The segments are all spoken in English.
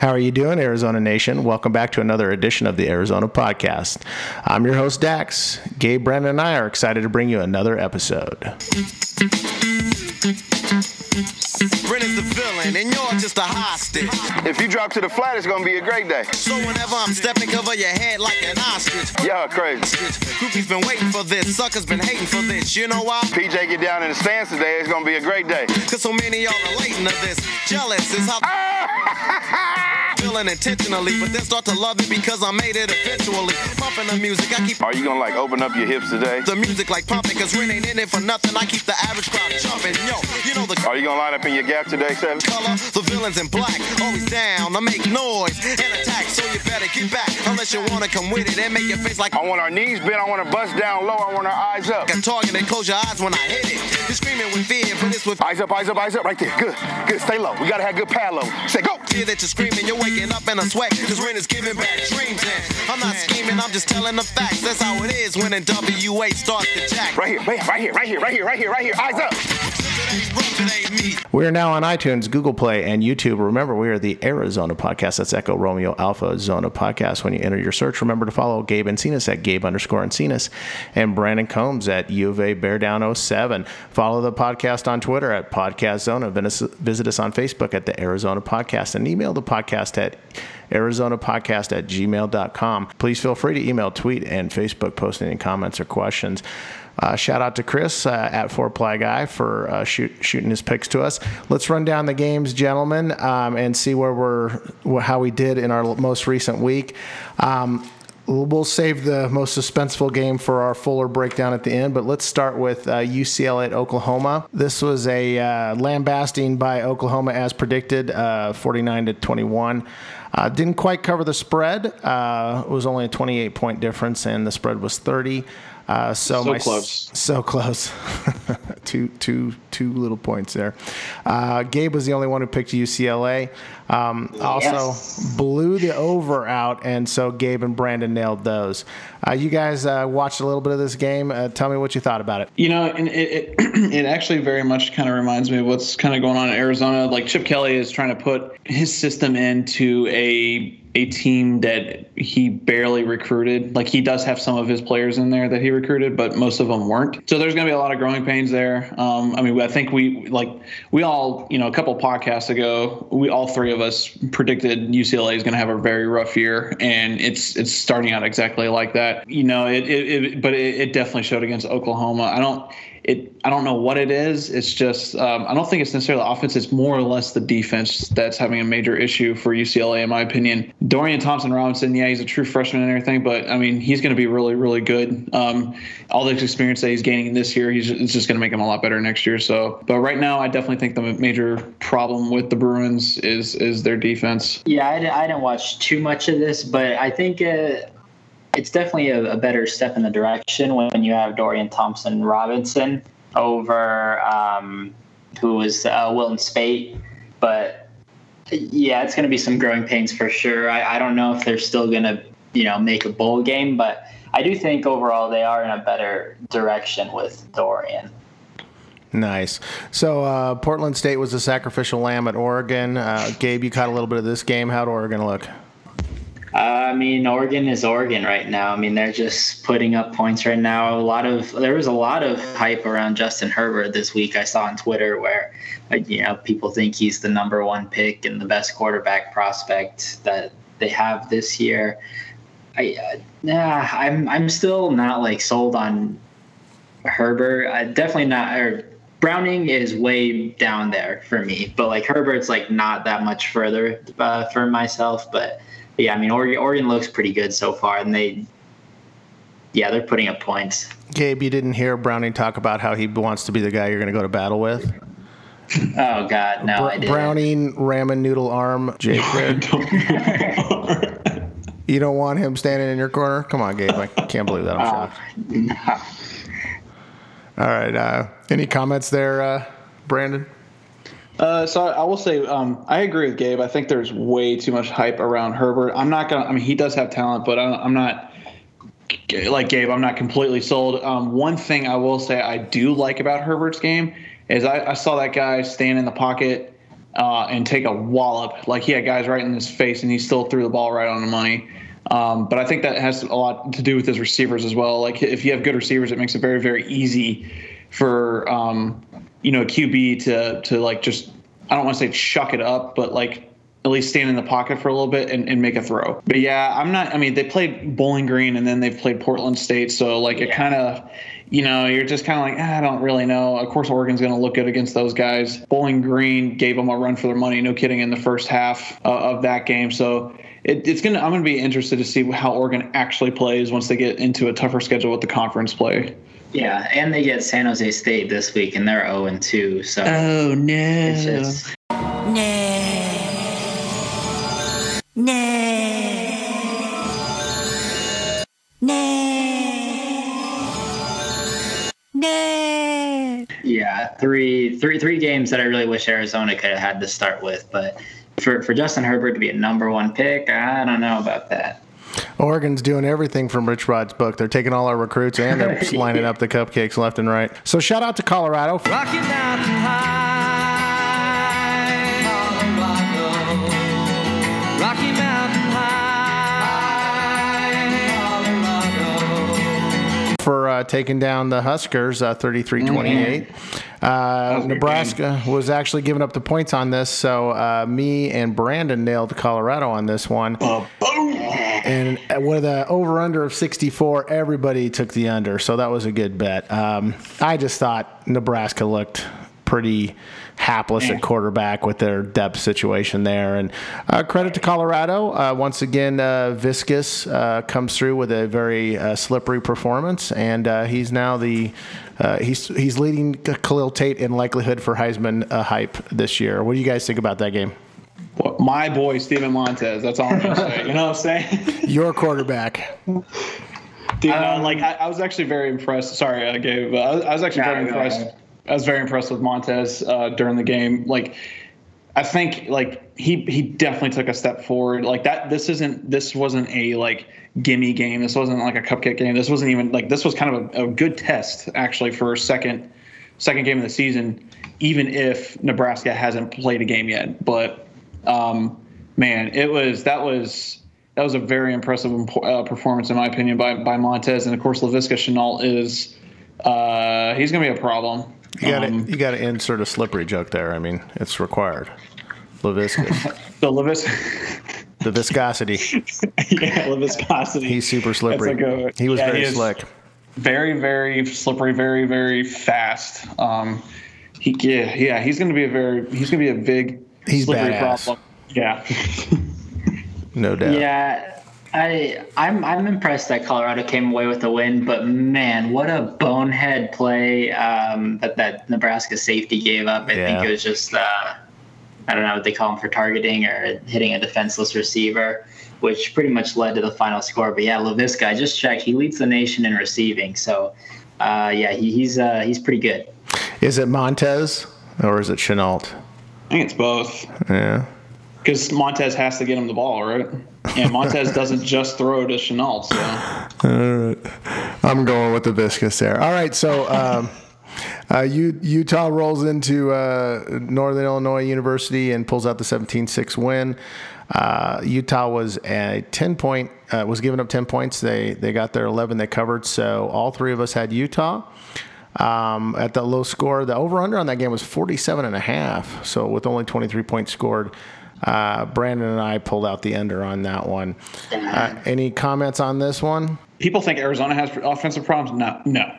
How are you doing, Arizona Nation? Welcome back to another edition of the Arizona Podcast. I'm your host, Dax. Gabe, Brandon, and I are excited to bring you another episode. The and you're just a hostage. If you drop to the flat, it's gonna be a great day. So whenever I'm stepping, cover your head like an ostrich. Yeah, crazy. Groupies been waiting for this, suckers been hating for this. You know why? PJ get down in the stands today, it's gonna be a great day. Cause so many y'all relating to this. Jealous is how ah! feeling intentionally, but then start to love it because I made it eventually. Pumping the music, I keep Are you gonna like open up your hips today? the music like pumping, cause Ren ain't in it for nothing. I keep the average crowd jumping. Yo, you know the Are you gonna line up in your gap today, Seven? color, the villains in black, always down I make noise and attack. So you better get back unless you wanna come with it and make your face like I want our knees bent, I want to bust down low, I want our eyes up. a target and close your eyes when I hit it. You're screaming with fear, but it's with Eyes up, eyes up, eyes up, right there. Good, good. Stay low. We gotta have good pad low. Say go. fear that you're screaming. You're waking up in a sweat, cause Ren is giving back dreams. And I'm not scheming, I'm just telling the facts. That's how it is when NWA starts to jack. Right here, right here, right here, right here, right here, right here, right here. Eyes up. We are now on iTunes, Google Play, and YouTube. Remember, we are the Arizona Podcast. That's Echo Romeo Alpha Zona Podcast. When you enter your search, remember to follow Gabe Encinas at Gabe underscore Encinas and Brandon Combs at U of A Bear Down 07. Follow the podcast on Twitter at Podcast Zona. Visit us on Facebook at the Arizona Podcast and email the podcast at arizonapodcast at gmail.com. Please feel free to email, tweet, and Facebook post any comments or questions. Uh, shout out to Chris uh, at Four Ply Guy for uh, shoot, shooting his picks to us. Let's run down the games, gentlemen, um, and see where we're how we did in our most recent week. Um, we'll save the most suspenseful game for our fuller breakdown at the end, but let's start with uh, UCLA at Oklahoma. This was a uh, lambasting by Oklahoma as predicted, uh, 49 to 21. Uh, didn't quite cover the spread. Uh, it was only a 28 point difference, and the spread was 30. Uh, so, So my, close. So close. two, two, two little points there. Uh, Gabe was the only one who picked UCLA. Um, Also blew the over out, and so Gabe and Brandon nailed those. Uh, you guys uh, watched a little bit of this game. Uh, tell me what you thought about it. You know, and it, it it actually very much kind of reminds me of what's kind of going on in Arizona. Like Chip Kelly is trying to put his system into a a team that he barely recruited. Like he does have some of his players in there that he recruited, but most of them weren't. So there's going to be a lot of growing pains there. Um, I mean, I think we like we all, you know, a couple podcasts ago, we all three of us predicted UCLA is going to have a very rough year, and it's it's starting out exactly like that. You know, it, it, it but it, it definitely showed against Oklahoma. I don't it I don't know what it is. It's just um, I don't think it's necessarily the offense. It's more or less the defense that's having a major issue for UCLA, in my opinion. Dorian Thompson Robinson, yeah, he's a true freshman and everything, but I mean he's going to be really really good. Um, all the experience that he's gaining this year, he's it's just going to make him a lot better next year. So, but right now, I definitely think the major problem with the Bruins is is their defense. Yeah, I I didn't watch too much of this, but I think uh, it's definitely a, a better step in the direction when you have Dorian Thompson Robinson over um, who was uh, Wilton Speight. But yeah, it's going to be some growing pains for sure. I, I don't know if they're still going to, you know, make a bowl game, but I do think overall they are in a better direction with Dorian. Nice. So uh, Portland State was a sacrificial lamb at Oregon. Uh, Gabe, you caught a little bit of this game. How'd Oregon look? I mean, Oregon is Oregon right now. I mean, they're just putting up points right now. A lot of there was a lot of hype around Justin Herbert this week. I saw on Twitter where, you know, people think he's the number one pick and the best quarterback prospect that they have this year. I, uh, I'm I'm still not like sold on Herbert. I definitely not. Or Browning is way down there for me, but like Herbert's like not that much further uh, for myself. But yeah, I mean Oregon, Oregon looks pretty good so far, and they, yeah, they're putting up points. Gabe, you didn't hear Browning talk about how he wants to be the guy you're going to go to battle with? Oh God, no, I didn't. Browning, ramen noodle arm, Jake. you don't want him standing in your corner? Come on, Gabe. I can't believe that. I'm Oh, shocked. no. All right. Uh, any comments there, uh, Brandon? Uh, so I will say um, I agree with Gabe. I think there's way too much hype around Herbert. I'm not gonna. I mean, he does have talent, but I'm, I'm not like Gabe. I'm not completely sold. Um, one thing I will say I do like about Herbert's game is I, I saw that guy stand in the pocket uh, and take a wallop. Like he had guys right in his face, and he still threw the ball right on the money. Um, but I think that has a lot to do with his receivers as well. Like if you have good receivers, it makes it very very easy for um, you know a QB to to like just I don't want to say chuck it up, but like at least stand in the pocket for a little bit and, and make a throw. But yeah, I'm not. I mean, they played Bowling Green and then they've played Portland State, so like it kind of you know, you're just kind of like, ah, I don't really know. Of course, Oregon's going to look good against those guys. Bowling Green gave them a run for their money, no kidding, in the first half uh, of that game. So it, it's gonna. I'm gonna be interested to see how Oregon actually plays once they get into a tougher schedule with the conference play. Yeah, and they get San Jose State this week, and they're 0 and 2. So Oh no! it's just yeah, three three three games that I really wish Arizona could have had to start with, but for for Justin Herbert to be a number one pick, I don't know about that. Oregon's doing everything from Rich Rod's book. They're taking all our recruits and they're lining up the cupcakes left and right. So shout out to Colorado. Uh, taking down the Huskers uh, 33 28. Uh, Nebraska was actually giving up the points on this, so uh, me and Brandon nailed Colorado on this one. And with an over under of 64, everybody took the under, so that was a good bet. Um, I just thought Nebraska looked pretty hapless at quarterback with their depth situation there. And uh, credit to Colorado. Uh, once again, uh, Viscus uh, comes through with a very uh, slippery performance, and uh, he's now the. Uh, he's he's leading Khalil Tate in likelihood for Heisman uh, hype this year. What do you guys think about that game? My boy Steven Montez. That's all I'm gonna say. You know what I'm saying? Your quarterback. Dude, uh, like I, I was actually very impressed. Sorry, Gabe. But I, was, I was actually Nah, very impressed. ahead. I was very impressed with Montez uh, during the game. Like, I think like he he definitely took a step forward. Like that. This isn't. This wasn't a like gimme game. This wasn't like a cupcake game. This wasn't even like this was kind of a, a good test actually for second second game of the season. Even if Nebraska hasn't played a game yet, but um, man, it was that was that was a very impressive uh, performance in my opinion by by Montez, and of course Laviska Shenault is uh, he's going to be a problem. You got to Um, you got to insert a slippery joke there. I mean, it's required. The viscous, so Lavis, the viscosity. yeah, Laviscosity. He's super slippery. Like a- he was yeah, very he slick. very very slippery, very very fast. Um, he yeah yeah he's going to be a very he's going to be a big He's slippery badass. problem. Yeah. No doubt. Yeah, I I'm I'm impressed that Colorado came away with a win, but man, what a bonehead play um, that that Nebraska safety gave up. I Yeah. think it was just uh, I don't know what they call them for targeting or hitting a defenseless receiver, which pretty much led to the final score. But yeah, Laviska, I just checked, he leads the nation in receiving. So uh, yeah, he, he's uh, he's pretty good. Is it Montez or is it Shenault? I think it's both. Yeah. Because Montez has to get him the ball, right? And Montez doesn't just throw to Shenault. So I'm going with the viscous there. All right, so um, uh, Utah rolls into uh, Northern Illinois University and pulls out the 17-6 win. Uh, Utah was a 10 point uh, was giving up 10 points. They they got their 11 they covered. So all three of us had Utah. Um, at the low score, the over under on that game was 47 and a half. So with only 23 points scored, uh, Brandon and I pulled out the ender on that one. Uh, any comments on this one? people think Arizona has offensive problems. No, no,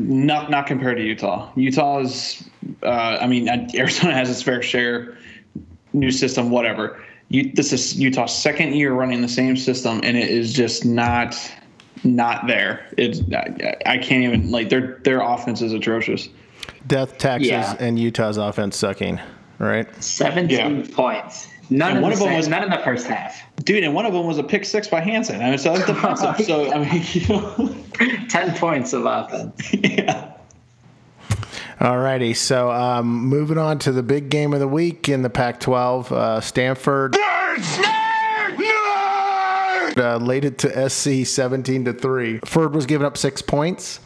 not not compared to Utah. Utah is, uh, I mean, Arizona has its fair share. New system, whatever. You, this is Utah's second year running the same system, and it is just not not there. It's I, I can't even like their their offense is atrocious. Death, taxes Yeah. and Utah's offense sucking, right? 17 Yeah. points. None And in one the of them same- was- none in the first half. Dude, and one of them was a pick six by Hanson. I mean, so that's defensive. so I mean, you know, 10 points of offense. yeah. Alrighty, so um, moving on to the big game of the week in the Pac-12, uh, Stanford uh, laid it to SC 17 to three. Ford was giving up six points.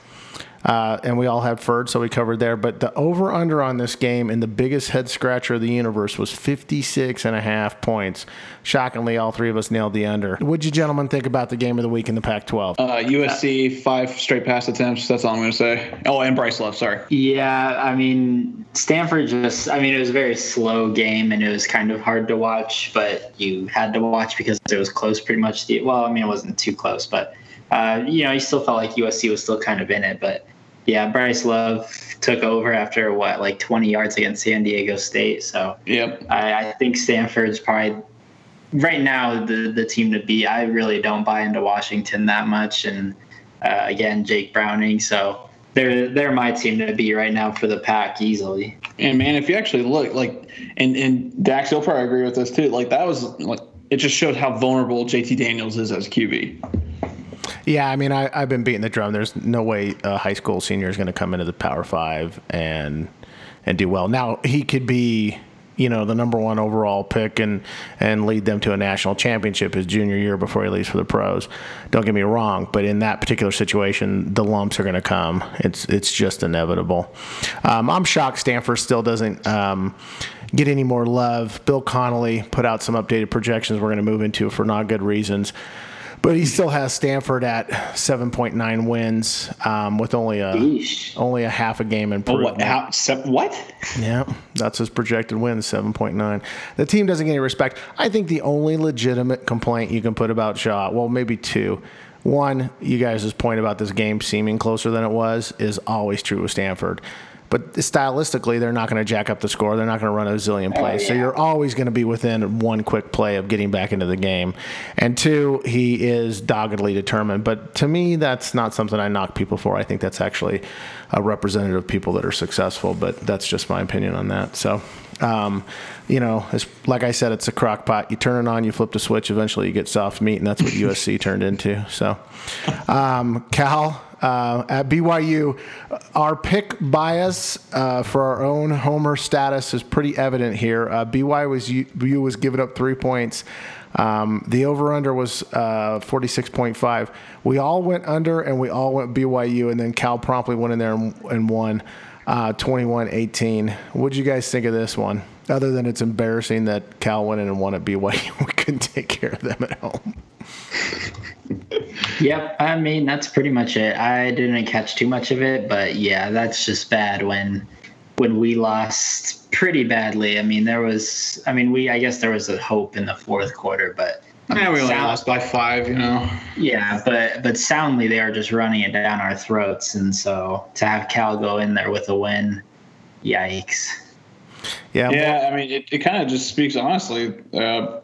Uh, and we all had Ferd, so we covered there. But the over under on this game and the biggest head scratcher of the universe was 56 and a half points. Shockingly, all three of us nailed the under. What'd you gentlemen think about the game of the week in the Pac 12? Uh, USC five straight pass attempts. That's all I'm going to say. Oh, and Bryce Love. Sorry. Yeah, I mean, Stanford just, I mean, it was a very slow game and it was kind of hard to watch, but you had to watch because it was close pretty much. The, well, I mean, it wasn't too close, but, uh, you know, you still felt like USC was still kind of in it. But yeah, Bryce Love took over after what, like 20 yards against San Diego State. So Yep. I, I think Stanford's probably right now the the team to beat. I really don't buy into Washington that much, and uh, again Jake Browning. So they're they're my team to beat right now for the pack easily. And man, if you actually look, like, and and Dax, you'll probably agree with this too. Like that was like it just showed how vulnerable JT Daniels is as QB. Yeah, I mean, I, I've been beating the drum. There's no way a high school senior is going to come into the Power Five and and do well. Now he could be, you know, the number one overall pick and and lead them to a national championship his junior year before he leaves for the pros. Don't get me wrong, but in that particular situation, the lumps are going to come. It's it's just inevitable. Um, I'm shocked Stanford still doesn't. Um, Get any more love? Bill Connelly put out some updated projections we're going to move into for not good reasons. But he still has Stanford at 7.9 wins um, with only a Yeesh. only a half a game Oh, improvement. what? How, se- what? Yeah, that's his projected wins, 7.9. The team doesn't get any respect. I think the only legitimate complaint you can put about Shaw, well, maybe two. One, you guys' point about this game seeming closer than it was is always true with Stanford. But stylistically, they're not going to jack up the score. They're not going to run a zillion plays. So yeah. you're always going to be within one quick play of getting back into the game. And two, he is doggedly determined. But to me, that's not something I knock people for. I think that's actually a representative of people that are successful. But that's just my opinion on that. So, um, you know, it's, like I said, it's a crock pot. You turn it on, you flip the switch, eventually you get soft meat, and that's what USC turned into. So, um, Cal, uh, at BYU, our pick bias uh, for our own homer status is pretty evident here. Uh, BYU was BYU was giving up three points. Um, the over under was uh, 46.5. We all went under and we all went BYU, and then Cal promptly went in there and, and won uh, 21 18. What'd you guys think of this one? Other than it's embarrassing that Cal went in and won at BYU, we couldn't take care of them at home. Yep, I mean that's pretty much it. I didn't catch too much of it, but yeah, that's just bad when when we lost pretty badly. I mean, there was I mean, we I guess there was a hope in the fourth quarter, but Yeah, we only sound- lost by five. You know. Yeah, but but soundly they are just running it down our throats, and so to have Cal go in there with a win, yikes. Yeah, Yeah, I mean, it, it kind of just speaks honestly. Uh,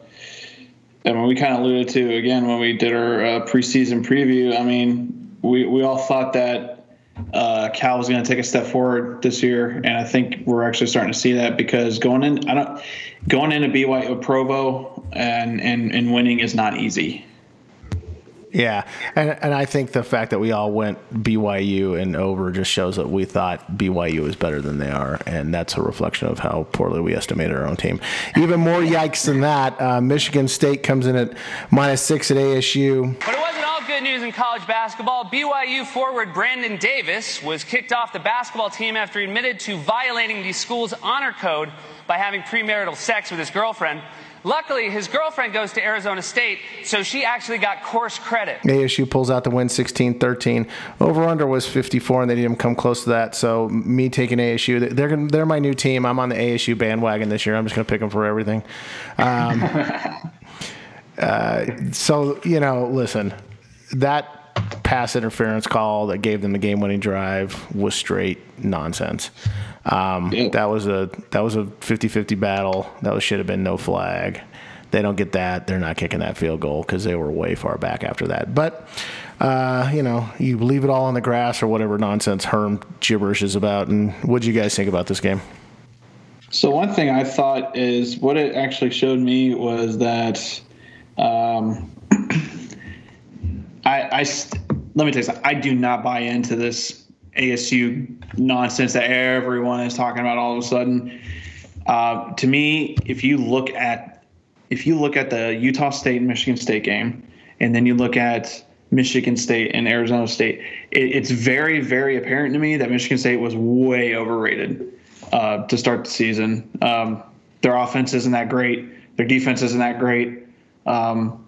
I mean, we kind of alluded to again when we did our uh, preseason preview. I mean, we, we all thought that uh, Cal was going to take a step forward this year, and I think we're actually starting to see that because going in, I don't going into BYU Provo and and and winning is not easy. Yeah, and and I think the fact that we all went BYU and over just shows that we thought BYU was better than they are, and that's a reflection of how poorly we estimated our own team. Even more yikes than that, uh, Michigan State comes in at minus six at ASU. But it wasn't all good news in college basketball. BYU forward Brandon Davis was kicked off the basketball team after he admitted to violating the school's honor code by having premarital sex with his girlfriend. Luckily, his girlfriend goes to Arizona State, so she actually got course credit. ASU pulls out the win 16 13. Over under was 54, and they didn't come close to that. So, me taking ASU, they're, they're my new team. I'm on the ASU bandwagon this year. I'm just going to pick them for everything. Um, uh, so, you know, listen, that pass interference call that gave them the game winning drive was straight nonsense. Um, That was a that was a 50-50 battle. That was, should have been no flag. They don't get that. They're not kicking that field goal because they were way far back after that. But uh, you know, you leave it all on the grass or whatever nonsense Herm gibberish is about. And what do you guys think about this game? So one thing I thought is what it actually showed me was that um, I, I st- let me tell you something. I do not buy into this ASU nonsense that everyone is talking about all of a sudden. Uh, to me, if you look at if you look at the Utah State and Michigan State game, and then you look at Michigan State and Arizona State, it, it's very, very apparent to me that Michigan State was way overrated uh, to start the season. Um, their offense isn't that great. Their defense isn't that great. Um,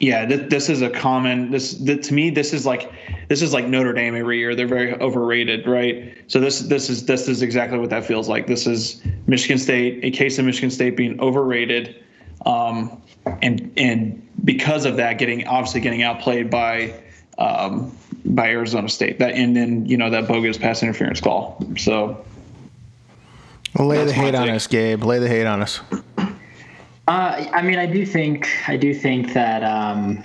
yeah, th- this is a common. This th- to me, this is like this is like Notre Dame every year. They're very overrated, right? So this this is this is exactly what that feels like. This is Michigan State, a case of Michigan State being overrated, um, and and because of that, getting obviously getting outplayed by um, by Arizona State. That and then you know that bogus pass interference call. So Lay the hate on us, Gabe. Lay the hate on us. Uh, I mean, I do think I do think that um,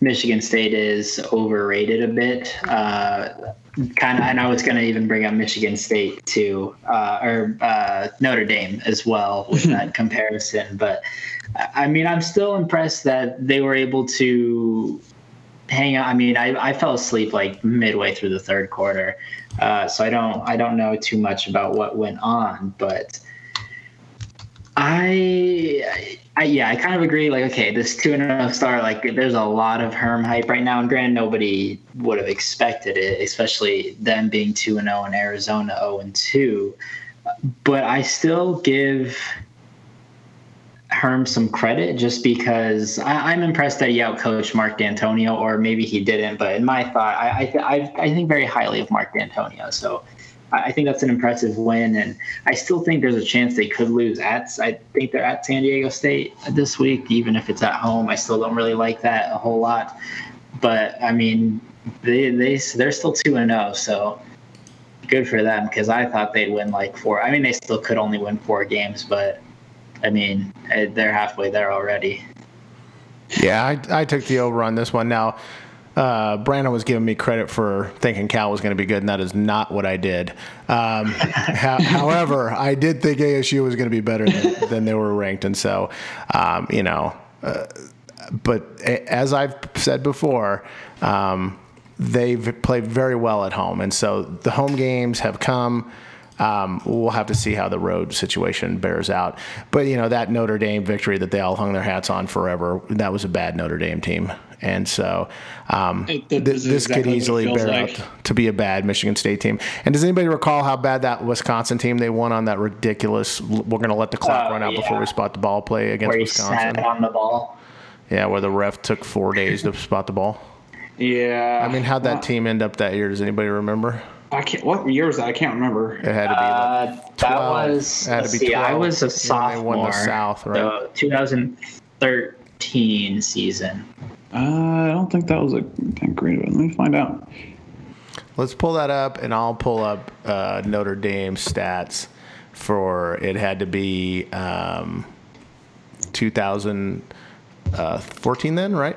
Michigan State is overrated a bit. Uh, kind of, and I was going to even bring up Michigan State too, uh, or uh, Notre Dame as well with that comparison. But I mean, I'm still impressed that they were able to hang on. I mean, I, I fell asleep like midway through the third quarter, uh, so I don't I don't know too much about what went on, but. I, I yeah, I kind of agree. Like, okay, this two and a half star, like, there's a lot of Herm hype right now, and granted, nobody would have expected it, especially them being two and zero and Arizona zero and two. But I still give Herm some credit just because I, I'm impressed that he outcoached Mark Dantonio, or maybe he didn't. But in my thought, I I, I think very highly of Mark Dantonio. So I think that's an impressive win, and I still think there's a chance they could lose at. I think they're at San Diego State this week, even if it's at home. I still don't really like that a whole lot, but I mean, they they they're still two and zero, so good for them because I thought they'd win like four. I mean, they still could only win four games, but I mean, eh, they're halfway there already. Yeah, I, I took the over on this one. Now, uh, Brandon was giving me credit for thinking Cal was going to be good, and that is not what I did. Um, ho- however, I did think ASU was going to be better than, than they were ranked, and so, um, you know, uh, but as I've said before, um, they've played very well at home, and so the home games have come. Um, we'll have to see how the road situation bears out. But you know that Notre Dame victory that they all hung their hats on forever. That was a bad Notre Dame team, and so um, It- th- this exactly could easily bear like. out to be a bad Michigan State team. And does anybody recall how bad that Wisconsin team they won on that ridiculous? We're going to let the clock Oh, run out yeah. before we spot the ball play against Where Wisconsin. on the ball. Yeah, where the ref took four days to spot the ball. yeah, I mean, how'd that team end up that year? Does anybody remember? I can't. What year was that? I can't remember. It had to be Uh, like that was. It had to be see, I was a sophomore. they won the South, right? The 2013 season. Uh, I don't think that was a that great. One. Let me find out. Let's pull that up, and I'll pull up uh, Notre Dame stats for it. Had to be um, 2014 then, right?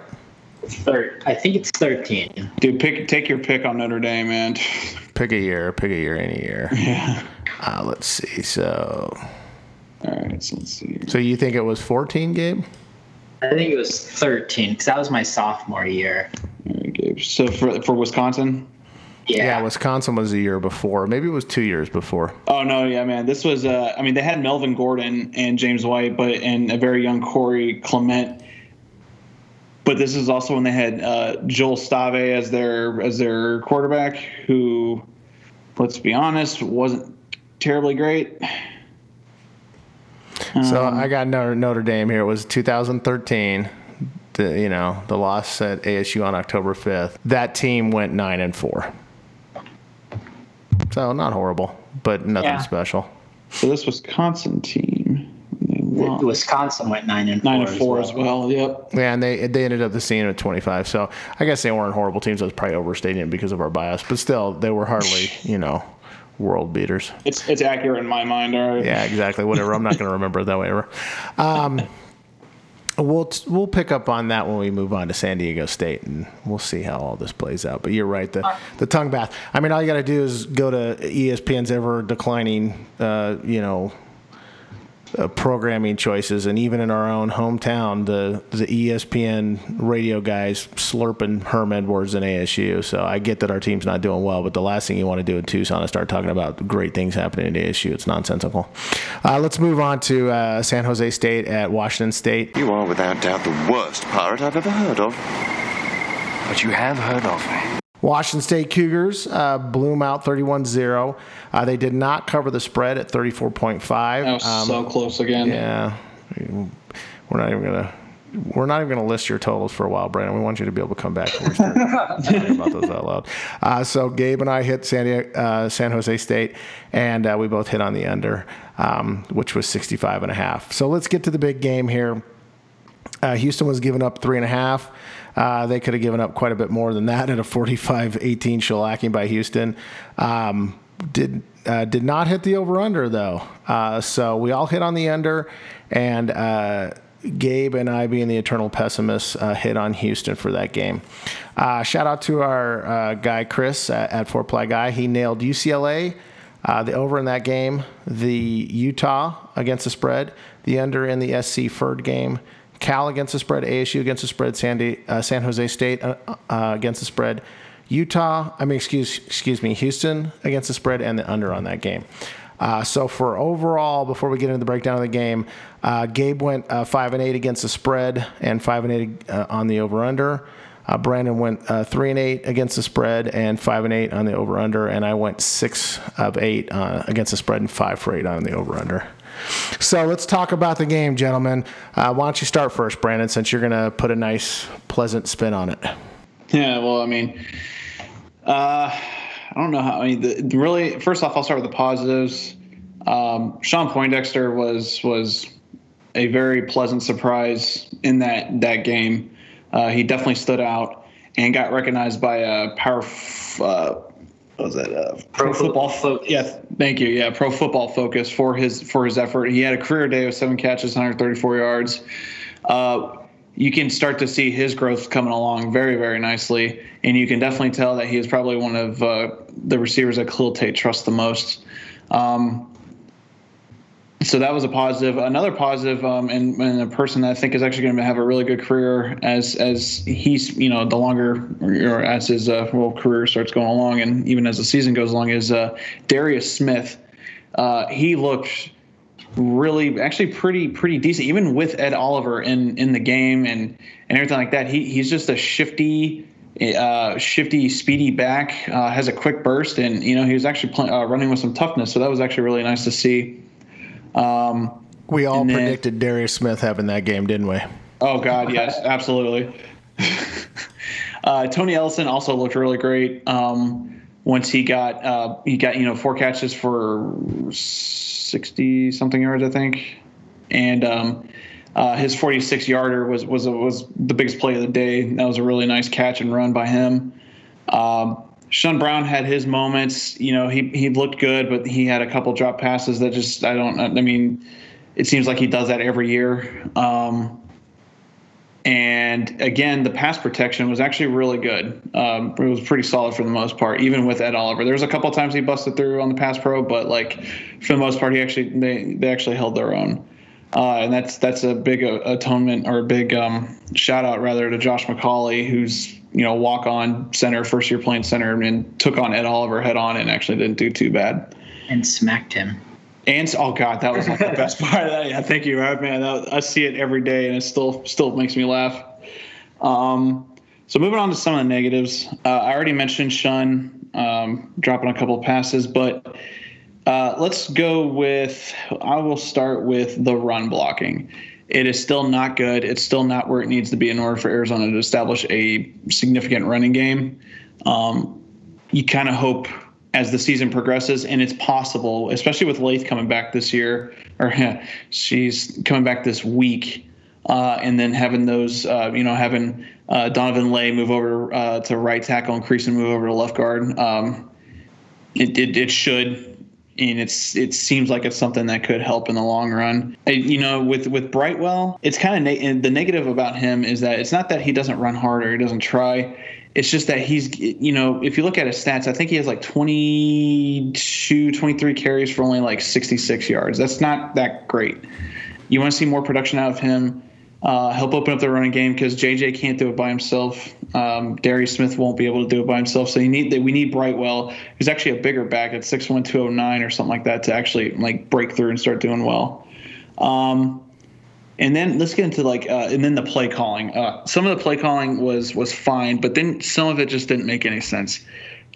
Thir- I think it's 13. Dude, pick take your pick on Notre Dame, man. Pick a year. Pick a year. Any year. Yeah. Uh, let's see. So, All right, so let's see. so you think it was 14, Gabe? I think it was 13 because that was my sophomore year. All right, Gabe. So for for Wisconsin. Yeah. Yeah, Wisconsin was the year before. Maybe it was two years before. Oh no, yeah, man. This was. Uh, I mean, they had Melvin Gordon and James White, but and a very young Corey Clement. But this is also when they had uh, Joel Stave as their as their quarterback, who, let's be honest, wasn't terribly great. So Um, I got Notre, Notre Dame here. It was 2013. The, you know the loss at ASU on October 5th. That team went nine and four. So not horrible, but nothing Yeah. special. So this Wisconsin team, they Wisconsin went 9 and 4. nine and four as well. Yep. Yeah, and they they ended up the season at 25. So I guess they weren't horrible teams. I was probably overstating it because of our bias, but still they were hardly you know world beaters. It's it's accurate in my mind. All right. Yeah, exactly. Whatever. I'm not going to remember it that way ever. Um, we'll we'll pick up on that when we move on to San Diego State, and we'll see how all this plays out. But you're right. The the tongue bath. I mean, all you got to do is go to ESPN's ever declining, uh, you know. Uh, programming choices, and even in our own hometown, the the ESPN radio guys slurping Herm Edwards and ASU. So I get that our team's not doing well, but the last thing you want to do in Tucson is start talking about great things happening at ASU. It's nonsensical. Uh, let's move on to uh, San Jose State at Washington State. You are without doubt the worst pirate I've ever heard of. but you have heard of me. Washington State Cougars uh, blew them out 31 0. Uh, they did not cover the spread at 34.5. That was so close again. Yeah. We're not even going to. We're not even going to list your totals for a while, Brandon. We want you to be able to come back before we start talking about those out loud. Uh, so Gabe and I hit San, Diego, uh, San Jose State, and uh, we both hit on the under, um, which was 65 and a half. So let's get to the big game here. Uh, Houston was giving up three and a half. Uh, they could have given up quite a bit more than that at a 45-18 shellacking by Houston. Um, did uh, did not hit the over under though. Uh, so we all hit on the under, and uh, Gabe and I, being the eternal pessimists, uh, hit on Houston for that game. Uh, shout out to our uh, guy Chris at, at Four Ply Guy. He nailed UCLA. The over in that game, the Utah against the spread, the under in the SC Ferd game, Cal against the spread, ASU against the spread, San, uh, San Jose State uh, uh, against the spread, Utah, I mean, excuse, excuse me, Houston against the spread, and the under on that game. Uh, so for overall, before we get into the breakdown of the game, uh, Gabe went uh, five and eight against the spread and five and eight on the over under. Brandon went three and eight against the spread and five and eight on the over under, and I went six of eight against the spread and five for eight on the over under. So let's talk about the game, gentlemen. why don't you start first, Brandon, since you're going to put a nice, pleasant spin on it? Yeah, well, I mean, uh, I don't know how. I mean, the, really, first off, I'll start with the positives. Um, Shawn Poindexter was was a very pleasant surprise in that that game. Uh, he definitely stood out and got recognized by a power. F- uh, what was that? Uh, pro, pro football. Fo- yes, thank you. Yeah, pro football focus for his for his effort. He had a career day with seven catches, 134 yards. Uh, you can start to see his growth coming along very, very nicely. And you can definitely tell that he is probably one of uh, the receivers that Khalil Tate trusts the most. Um, so that was a positive. Another positive, um, and, and, a person that I think is actually going to have a really good career as as he's you know the longer or as his uh, well career starts going along, and even as the season goes along, is uh, Darius Smith. Uh, he looked really actually pretty pretty decent even with Ed Oliver in in the game and and everything like that. He he's just a shifty uh, shifty, speedy back, uh, has a quick burst, and you know he was actually play, uh, running with some toughness. So that was actually really nice to see. Um, we all then, predicted Darius Smith having that game, didn't we? Oh God, yes, absolutely. Uh, Tony Ellison also looked really great. Um, once he got uh, he got you know four catches for 60 something yards, I think. And um, uh, his 46 yarder was was was the biggest play of the day. That was a really nice catch and run by him. Um, Shun Brown had his moments. You know, he he looked good, but he had a couple drop passes that just I don't. I mean, it seems like he does that every year. Um, and again, the pass protection was actually really good. Um, it was pretty solid for the most part, even with Ed Oliver. There was a couple times he busted through on the pass pro, but like for the most part, he actually they they actually held their own. Uh, and that's that's a big uh, atonement or a big um, shout out rather to Josh McCauley, who's you know walk on center, first year playing center, and then took on Ed Oliver head on and actually didn't do too bad. And smacked him. And oh god, that was like the best part of that. Yeah, thank you, man. That, I see it every day, and it still still makes me laugh. Um, so moving on to some of the negatives, uh, I already mentioned Shun um, dropping a couple of passes, but uh, let's go with. I will start with the run blocking. It is still not good. It's still not where it needs to be in order for Arizona to establish a significant running game. Um, you kind of hope as the season progresses, and it's possible, especially with Lath coming back this year, or she's coming back this week, uh, and then having those, uh, you know, having uh, Donovan Laie move over uh, to right tackle and Creason move over to left guard. Um, it, it, it should and it's it seems like it's something that could help in the long run. you know, with with Brightwell, it's kind of the negative about him is that it's not that he doesn't run hard or he doesn't try. It's just that he's, you know, if you look at his stats, I think he has like 22, 23 carries for only like 66 yards. That's not that great. You want to see more production out of him. Uh, help open up the running game because JJ can't do it by himself. Um, Darius Smith won't be able to do it by himself. So you need that. We need Brightwell, who's actually a bigger back at six one two oh nine or something like that, to actually like break through and start doing well. Um, and then let's get into like uh, and then the play calling. Uh, some of the play calling was was fine, but then some of it just didn't make any sense.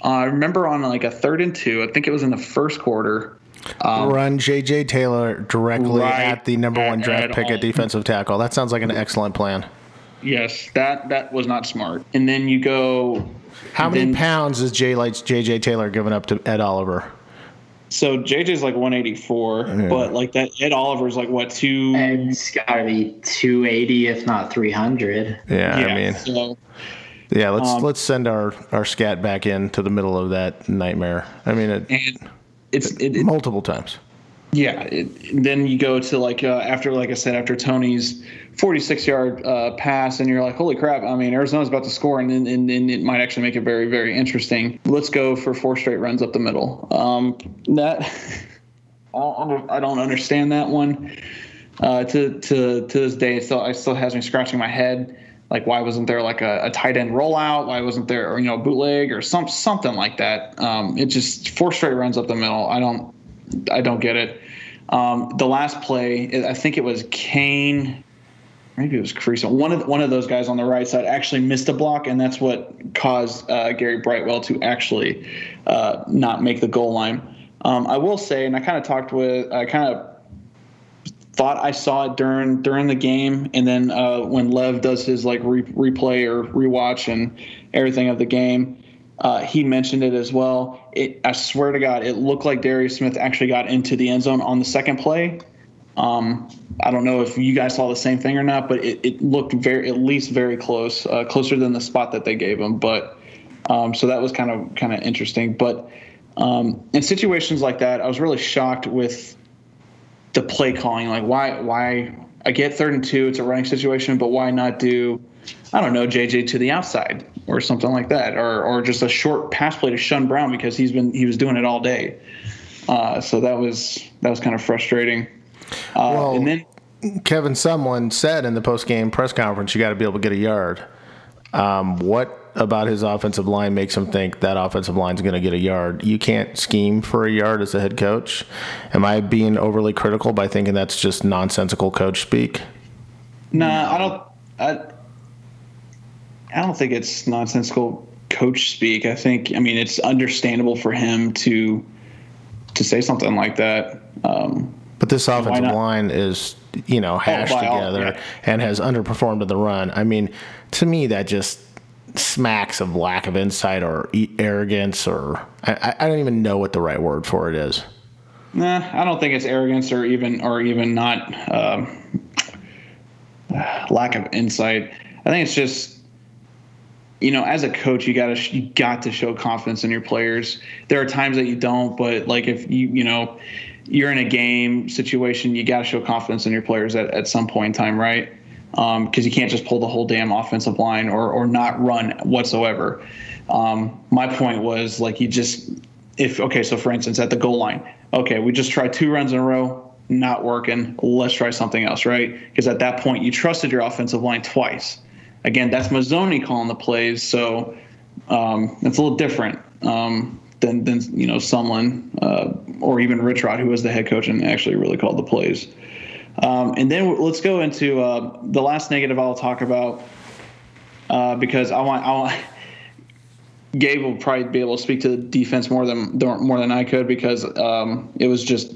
Uh, I remember on like a third and two, I think it was in the first quarter. Run J.J. Taylor directly Right at the number one draft at pick all. at defensive tackle. That sounds like an excellent plan. Yes, that that was not smart. And then you go. How many then- pounds is J. Lights J.J. Taylor giving up to Ed Oliver? So JJ's like 184, but like that Ed Oliver's like what two? It's got to be 280, if not 300. Yeah, I mean, so yeah. Let's Um, let's send our our scat back into the middle of that nightmare. I mean, it, and it's it, it, multiple times. yeah. It, then you go to like uh, after like I said after Tony's 46 yard uh, pass, and you're like, holy crap! I mean, Arizona's about to score, and then and, and it might actually make it very very interesting. Let's go for four straight runs up the middle. Um, that I don't, under- I don't understand that one. Uh, to to to this day, it still it still has me scratching my head. Like, why wasn't there like a, a tight end rollout? Why wasn't there, or, you know, bootleg or some something like that? Um, it just four straight runs up the middle. I don't I don't get it. Um, the last play, I think it was Kane, maybe it was Caruso. One of one of those guys on the right side actually missed a block, and that's what caused uh, Gary Brightwell to actually uh, not make the goal line. Um, I will say, and I kind of talked with, I kind of thought I saw it during during the game, and then uh, when Lev does his like re- replay or rewatch and everything of the game, uh, he mentioned it as well. It, I swear to God, it looked like Darius Smith actually got into the end zone on the second play. Um, I don't know if you guys saw the same thing or not, but it, it looked very, at least very close, uh, closer than the spot that they gave him. But um, so that was kind of kind of interesting. But um, in situations like that, I was really shocked with the play calling. Like, why? Why? I get third and two; it's a running situation, but why not do? I don't know, JJ to the outside or something like that, or or just a short pass play to Shun Brown because he's been he was doing it all day. Uh, so that was that was kind of frustrating. Uh, Well, and then Kevin, Sumlin said in the post game press conference, you got to be able to get a yard. Um, what about his offensive line makes him think that offensive line's going to get a yard? You can't scheme for a yard as a head coach. Am I being overly critical by thinking that's just nonsensical coach speak? Nah, I don't. I, I don't think it's nonsensical coach speak. I think. I mean, it's understandable for him to to say something like that. Um, But this offensive line is, you know, hashed by all, together yeah. and has underperformed in the run. I mean, to me, that just smacks of lack of insight or arrogance, or I- I, don't even know what the right word for it is. Nah, I don't think it's arrogance or even or even not um, lack of insight. I think it's just you know, as a coach, you got to you got to show confidence in your players. There are times that you don't, but like if you you know you're in a game situation, you got to show confidence in your players at, at some point in time, right? Because you can't just pull the whole damn offensive line or or not run whatsoever. Um, my point was like you just if okay, so for instance at the goal line, okay, we just tried two runs in a row, not working. Let's try something else, right? Because at that point you trusted your offensive line twice. Again, that's Mazzone calling the plays, so um, it's a little different um, than than you know someone uh, or even Rich Rod, who was the head coach and actually really called the plays. Um, and then let's go into uh, the last negative I'll talk about uh, because I want I want. Gabe will probably be able to speak to the defense more than more than I could because um, it was just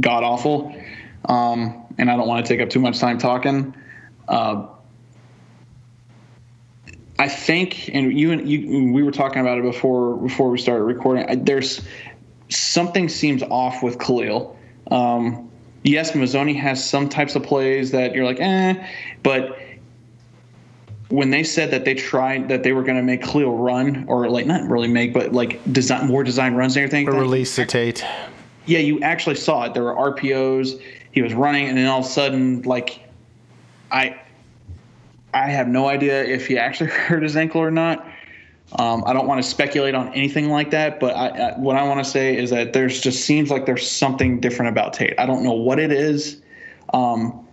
god awful, um, and I don't want to take up too much time talking. Uh, I think, and you and you, we were talking about it before before we started recording. I, there's something seems off with Khalil. Um, yes, Mazzone has some types of plays that you're like, eh, but when they said that they tried that they were going to make Cleo run or like not really make, but like design more design runs and everything. Or release the Tate. Yeah, you actually saw it. There were RPOs. He was running, and then all of a sudden, like, I, I have no idea if he actually hurt his ankle or not. Um, I don't want to speculate on anything like that, but I, I, what I want to say is that there's just seems like there's something different about Tate. I don't know what it is. Um,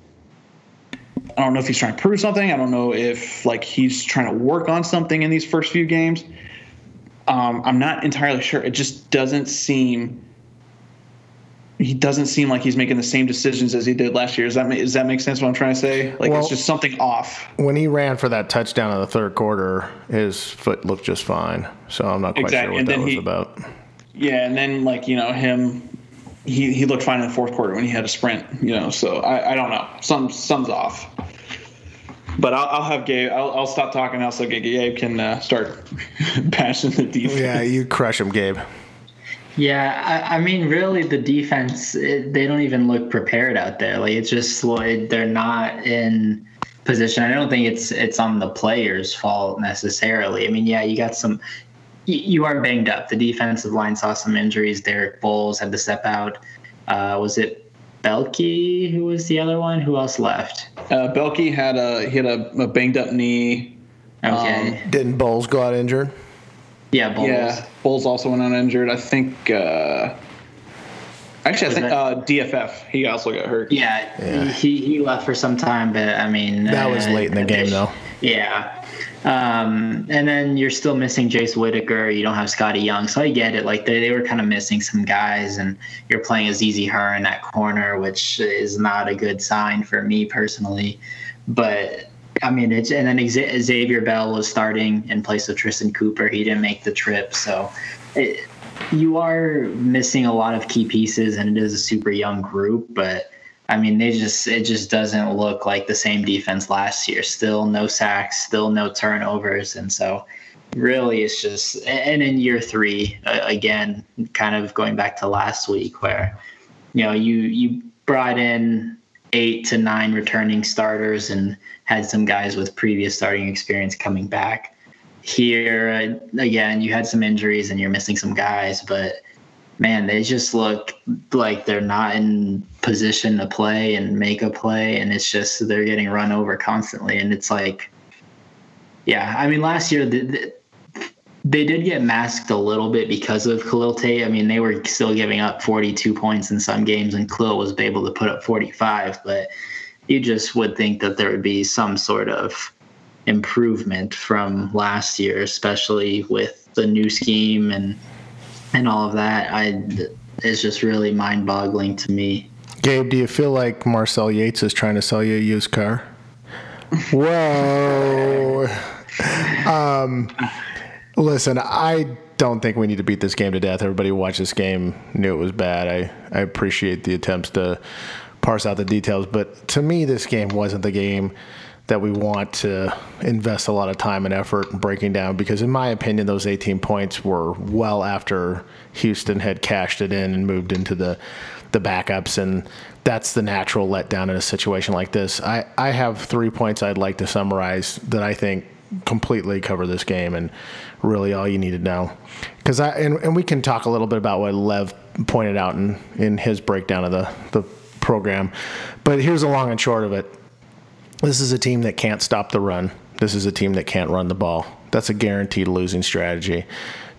I don't know if he's trying to prove something. I don't know if like he's trying to work on something in these first few games. Um, I'm not entirely sure. It just doesn't seem he doesn't seem like he's making the same decisions as he did last year. Does that ma- does that make sense? What I'm trying to say, like Well- it's just something off. When he ran for that touchdown in the third quarter, his foot looked just fine. So I'm not quite Exactly, sure what and that was he- about. Yeah, and then like you know him, he he looked fine in the fourth quarter when he had a sprint. You know, so I, I don't know, some some's off. But I'll, I'll have Gabe. I'll, I'll stop talking now so Gabe can uh, start bashing the defense. Yeah, you crush him, Gabe. Yeah, I, I mean, really, the defense it, they don't even look prepared out there. Like it's just like they're not in position. I don't think it's it's on the players' fault necessarily. I mean, yeah, you got some. You, you are banged up. The defensive line saw some injuries. Dereck Boles had to step out. Uh, was it Belkey who was the other one? Who else left? Uh, Belky had a he had a, a banged up knee. Okay, Didn't Boles go out injured? Yeah, Boles. Yeah, Bulls also went out injured. I think. Uh, actually, I think uh, DFF. He also got hurt. Yeah, He, he left for some time, but I mean That was late in the game, though. Yeah. Um, and then you're still missing Jace Whitaker. You don't have Scotty Young, so I get it. Like they, they were kind of missing some guys, and you're playing Azizi in that corner, which is not a good sign for me personally. But I mean, it's and then Xavier Bell was starting in place of Tristan Cooper. He didn't make the trip, so it, you are missing a lot of key pieces, and it is a super young group. But I mean, they just it just doesn't look like the same defense last year. Still no sacks, still no turnovers, and so really it's just and in year three again, kind of going back to last week where you know you you brought in eight to nine returning starters and had some guys with previous starting experience coming back. Here uh, again, you had some injuries and you're missing some guys, but man, they just look like they're not in position to play and make a play, and it's just they're getting run over constantly, and it's like, yeah, I mean, last year the, the, they did get masked a little bit because of Khalil Tate. I mean, they were still giving up 42 points in some games, and Khalil was able to put up 45, but you just would think that there would be some sort of improvement from last year, especially with the new scheme and and all of that. I it's just really mind boggling to me. Gabe, do you feel like Marcel Yates is trying to sell you a used car? Whoa. um, listen, I don't think we need to beat this game to death. Everybody who watched this game knew it was bad. I, I appreciate the attempts to parse out the details, but to me, this game wasn't the game that we want to invest a lot of time and effort in breaking down because, in my opinion, those 18 points were well after Houston had cashed it in and moved into the the backups, and that's the natural letdown in a situation like this. I, I have three points I'd like to summarize that I think completely cover this game and really all you need to know. Because I and, and we can talk a little bit about what Lev pointed out in, in his breakdown of the, the program. But here's the long and short of it. This is a team that can't stop the run. This is a team that can't run the ball. That's a guaranteed losing strategy.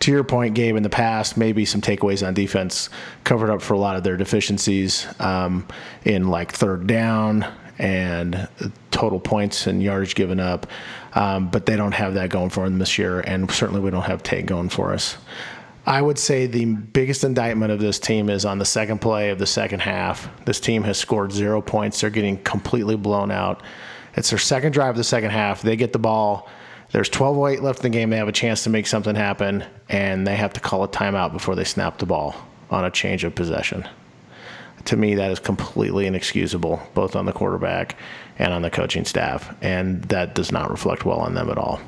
To your point, Gabe, in the past, maybe some takeaways on defense covered up for a lot of their deficiencies um, in like third down and total points and yards given up. Um, but they don't have that going for them this year, and certainly we don't have Tate going for us. I would say the biggest indictment of this team is on the second play of the second half. This team has scored zero points. They're getting completely blown out. It's their second drive of the second half. They get the ball. There's 12 8 left in the game. They have a chance to make something happen, and they have to call a timeout before they snap the ball on a change of possession. To me, that is completely inexcusable, both on the quarterback and on the coaching staff, and that does not reflect well on them at all.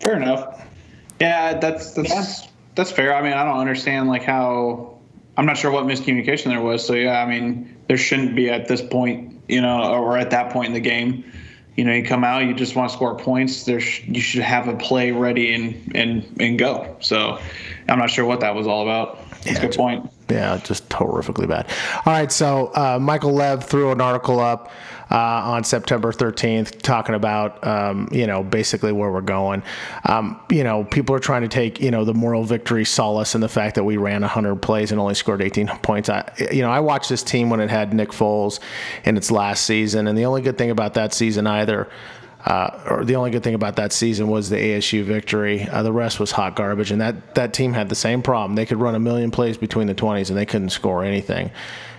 Fair enough. Yeah, that's that's that's fair. I mean, I don't understand like how I'm not sure what miscommunication there was. So yeah, I mean, there shouldn't be at this point, you know, or at that point in the game. You know, you come out, you just want to score points. There, sh- you should have a play ready and and and go. So, I'm not sure what that was all about. That's a good point. Yeah, just horrifically bad. All right, so uh, Michael Lev threw an article up uh, on September 13th talking about, um, you know, basically where we're going. Um, you know, people are trying to take, you know, the moral victory solace in the fact that we ran 100 plays and only scored 18 points. I, you know, I watched this team when it had Nick Foles in its last season, and the only good thing about that season either uh, the only good thing about that season was the ASU victory. Uh, the rest was hot garbage, and that that team had the same problem. They could run a million plays between the twenties, and they couldn't score anything.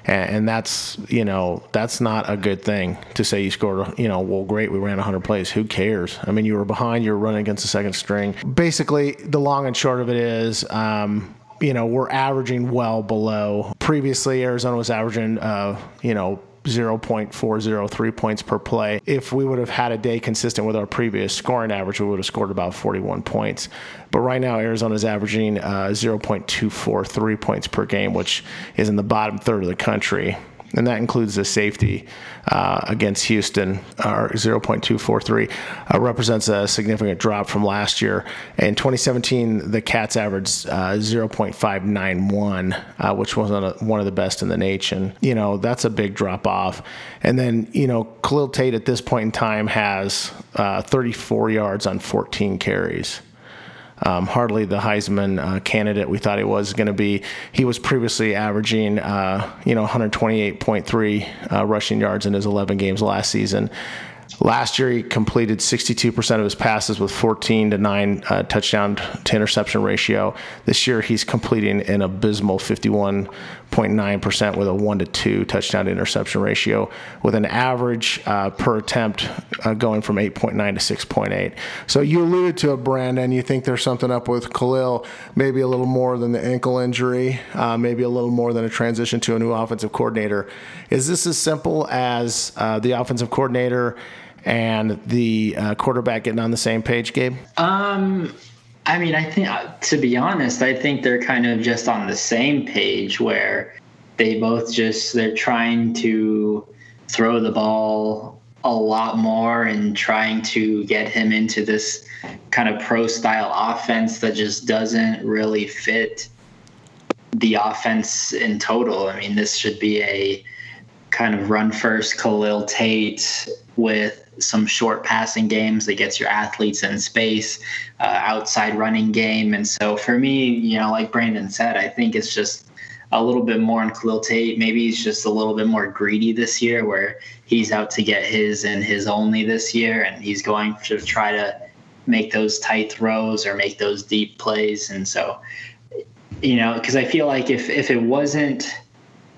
And, and that's you know that's not a good thing to say you scored. You know, well, great, we ran 100 plays. Who cares? I mean, you were behind. You were running against the second string. Basically, the long and short of it is. Um, you know, we're averaging well below. Previously, Arizona was averaging, uh, you know, 0.403 points per play. If we would have had a day consistent with our previous scoring average, we would have scored about 41 points. But right now, Arizona is averaging uh, 0.243 points per game, which is in the bottom third of the country and that includes the safety uh, against Houston, or 0.243, uh, represents a significant drop from last year. In 2017, the Cats averaged uh, 0.591, uh, which was one of the best in the nation. You know, that's a big drop off. And then, you know, Khalil Tate at this point in time has uh, 34 yards on 14 carries um, hardly the Heisman uh, candidate we thought he was going to be. He was previously averaging, uh, you know, 128.3 uh, rushing yards in his 11 games last season. Last year, he completed 62% of his passes with 14 to 9 uh, touchdown to interception ratio. This year, he's completing an abysmal 51.9% with a 1 to 2 touchdown to interception ratio, with an average uh, per attempt uh, going from 8.9 to 6.8. So you alluded to it, Brandon. You think there's something up with Khalil, maybe a little more than the ankle injury, uh, maybe a little more than a transition to a new offensive coordinator. Is this as simple as uh, the offensive coordinator? and the uh, quarterback getting on the same page, Gabe? Um, I mean, I think uh, to be honest, I think they're kind of just on the same page where they both just they're trying to throw the ball a lot more and trying to get him into this kind of pro style offense that just doesn't really fit the offense in total. I mean, this should be a kind of run first Khalil Tate with some short passing games that gets your athletes in space, uh, outside running game. And so for me, you know, like Brandon said, I think it's just a little bit more on Khalil Tate. Maybe he's just a little bit more greedy this year, where he's out to get his and his only this year, and he's going to try to make those tight throws or make those deep plays. And so, you know, because I feel like if if it wasn't,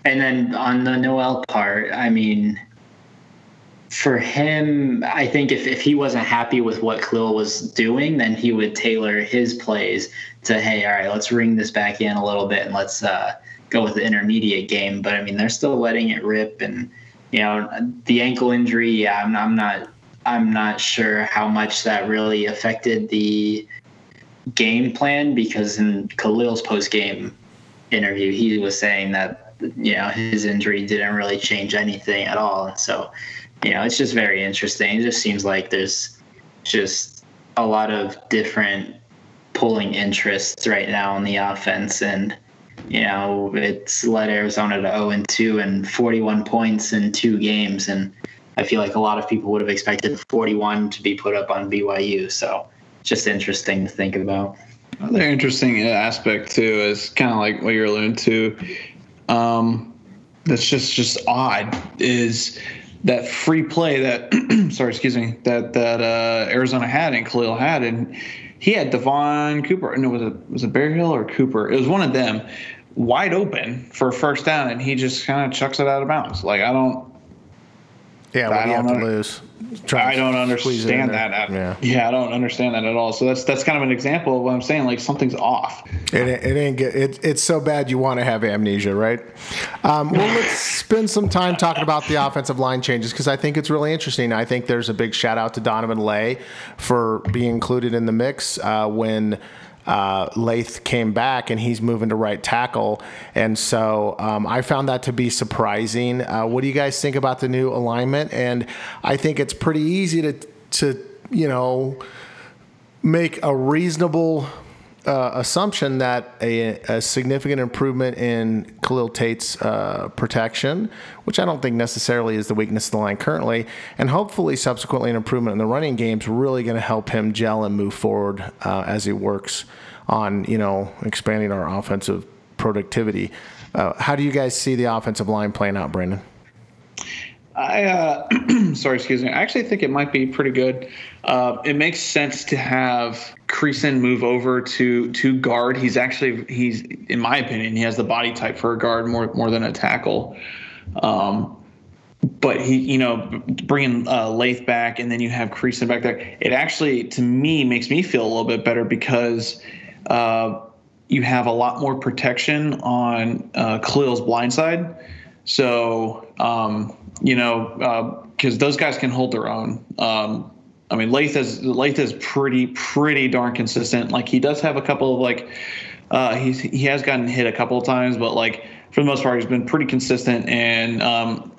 and then on the Noel part, I mean, for him, I think if, if he wasn't happy with what Khalil was doing, then he would tailor his plays to, hey, all right, let's ring this back in a little bit and let's uh, go with the intermediate game. But I mean, they're still letting it rip, and you know, the ankle injury. Yeah, I'm, I'm not, I'm not sure how much that really affected the game plan because in Khalil's post game interview, he was saying that you know his injury didn't really change anything at all, and so you know, it's just very interesting. It just seems like there's just a lot of different pulling interests right now on the offense, and you know, it's led Arizona to 0 and 2 and 41 points in two games, and I feel like a lot of people would have expected 41 to be put up on BYU. So, just interesting to think about. Another interesting aspect too is kind of like what you're alluding to. Um, that's just just odd is that free play that sorry, excuse me, that that uh, Arizona had and Khalil had, and he had Devon Cooper. No, was it was it Berryhill or Cooper? It was one of them, wide open for a first down, and he just kind of chucks it out of bounds. Like I don't. Yeah, what do you have to lose? I don't understand that. At, yeah. yeah, I don't understand that at all. So that's that's kind of an example of what I'm saying. Like something's off. It, it ain't good. It, it's so bad you want to have amnesia, right? Um, well, let's spend some time talking about the offensive line changes because I think it's really interesting. I think there's a big shout out to Donovan Laie for being included in the mix uh, when uh, Layth came back and he's moving to right tackle. And so um, I found that to be surprising. Uh, what do you guys think about the new alignment? And I think it's pretty easy to, to you know, make a reasonable uh, assumption that a, a, significant improvement in Khalil Tate's uh, protection, which I don't think necessarily is the weakness of the line currently, and hopefully subsequently an improvement in the running game is really going to help him gel and move forward uh, as he works on you know expanding our offensive productivity. Uh, how do you guys see the offensive line playing out, Brandon? I uh, sorry, excuse me. I actually think it might be pretty good. Uh, it makes sense to have Creason move over to to guard. He's actually he's in my opinion he has the body type for a guard more more than a tackle. Um, but he, you know, bringing uh, Layth back and then you have Creason back there. It actually, to me, makes me feel a little bit better because uh, you have a lot more protection on uh, Khalil's blind side. So, um, you know, because those guys can hold their own. Um, I mean, Layth is Layth is pretty pretty darn consistent. Like he does have a couple of like uh, he has gotten hit a couple of times, but like for the most part, he's been pretty consistent and um,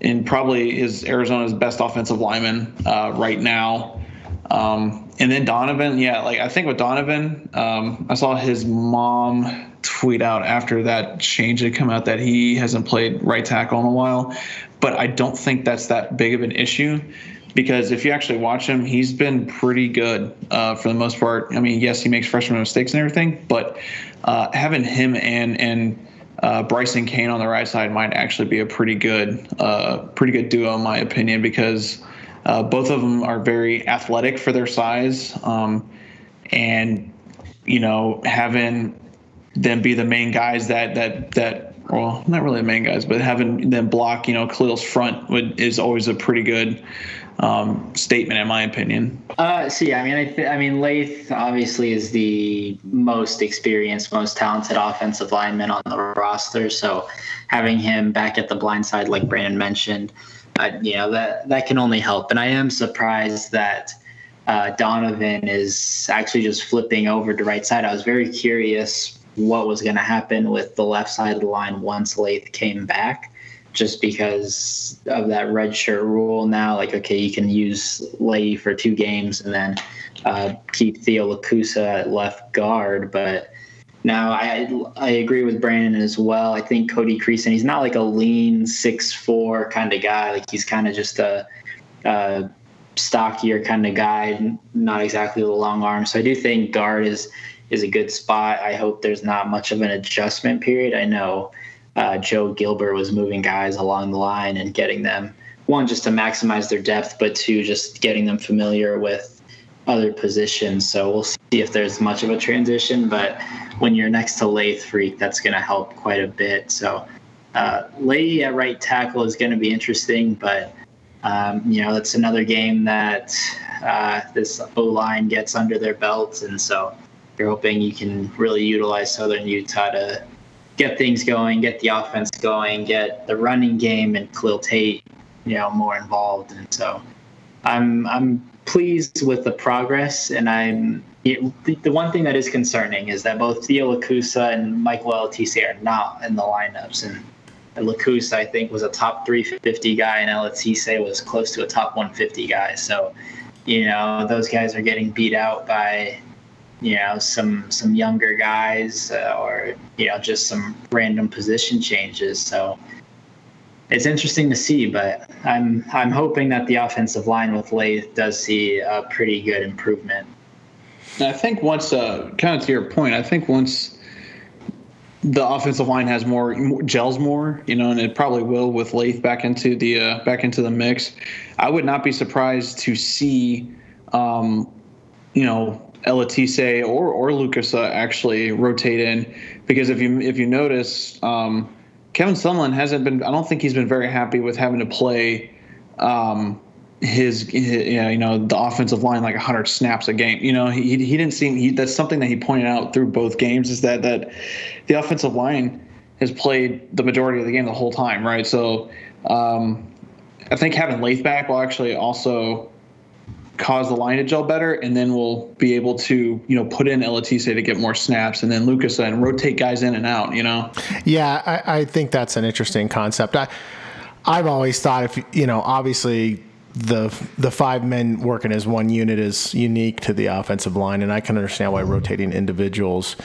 and probably is Arizona's best offensive lineman uh, right now. Um, and then Donovan, yeah, like I think with Donovan, um, I saw his mom tweet out after that change had come out that he hasn't played right tackle in a while, but I don't think that's that big of an issue because if you actually watch him, he's been pretty good uh, for the most part. I mean, yes, he makes freshman mistakes and everything, but uh, having him and and uh, Bryson Cain on the right side might actually be a pretty good, uh, pretty good duo in my opinion because uh, both of them are very athletic for their size, um, and you know having them be the main guys that that that well not really the main guys, but having them block you know Khalil's front would is always a pretty good um, statement, in my opinion. Uh, so yeah, I mean, I, th- I mean, Layth obviously is the most experienced, most talented offensive lineman on the roster. So having him back at the blind side, like Brandon mentioned, uh, you know that that can only help. And I am surprised that uh, Donovan is actually just flipping over to right side. I was very curious what was going to happen with the left side of the line once Layth came back just because of that red shirt rule now. Like, okay, you can use Laie for two games and then uh, keep Thiyo Lukusa at left guard. But now I I agree with Brandon as well. I think Cody Creason, he's not like a lean six four kind of guy. Like he's kind of just a, a stockier kind of guy, not exactly the long arm. So I do think guard is is a good spot. I hope there's not much of an adjustment period. I know uh, Joe Gilbert was moving guys along the line and getting them one just to maximize their depth, but two just getting them familiar with other positions. So we'll see if there's much of a transition. But when you're next to Layth Friekh, that's going to help quite a bit. So uh, at right tackle is going to be interesting, but um, you know that's another game that uh, this O line gets under their belts, and so you're hoping you can really utilize Southern Utah to get things going, get the offense going, get the running game and Khalil Tate, you know, more involved. And so I'm I'm pleased with the progress, and I'm it, the one thing that is concerning is that both Thiyo Lukusa and Michael Eletise are not in the lineups, and Lacusa, I think was a top 350 guy, and Eletise was close to a top 150 guy. So, you know, those guys are getting beat out by you know some some younger guys uh, or you know just some random position changes so it's interesting to see but i'm i'm hoping that the offensive line with Layth does see a pretty good improvement i think once uh, kind of to your point i think once the offensive line has more, gels more, you know, and it probably will with Layth back into the uh, back into the mix. I would not be surprised to see, um, you know, Eletise or or Lucas uh, actually rotate in because if you if you notice, um, Kevin Sumlin hasn't been. I don't think he's been very happy with having to play um, his, his, you know the offensive line like 100 snaps a game. You know he he didn't seem he, that's something that he pointed out through both games is that that the offensive line has played the majority of the game the whole time, right? So um, I think having Layth back will actually also cause the line to gel better, and then we'll be able to, you know, put in Eletise to get more snaps, and then Lucas and rotate guys in and out. You know. Yeah, I, I think that's an interesting concept. I, I've always thought if you know, obviously the the five men working as one unit is unique to the offensive line, and I can understand why rotating individuals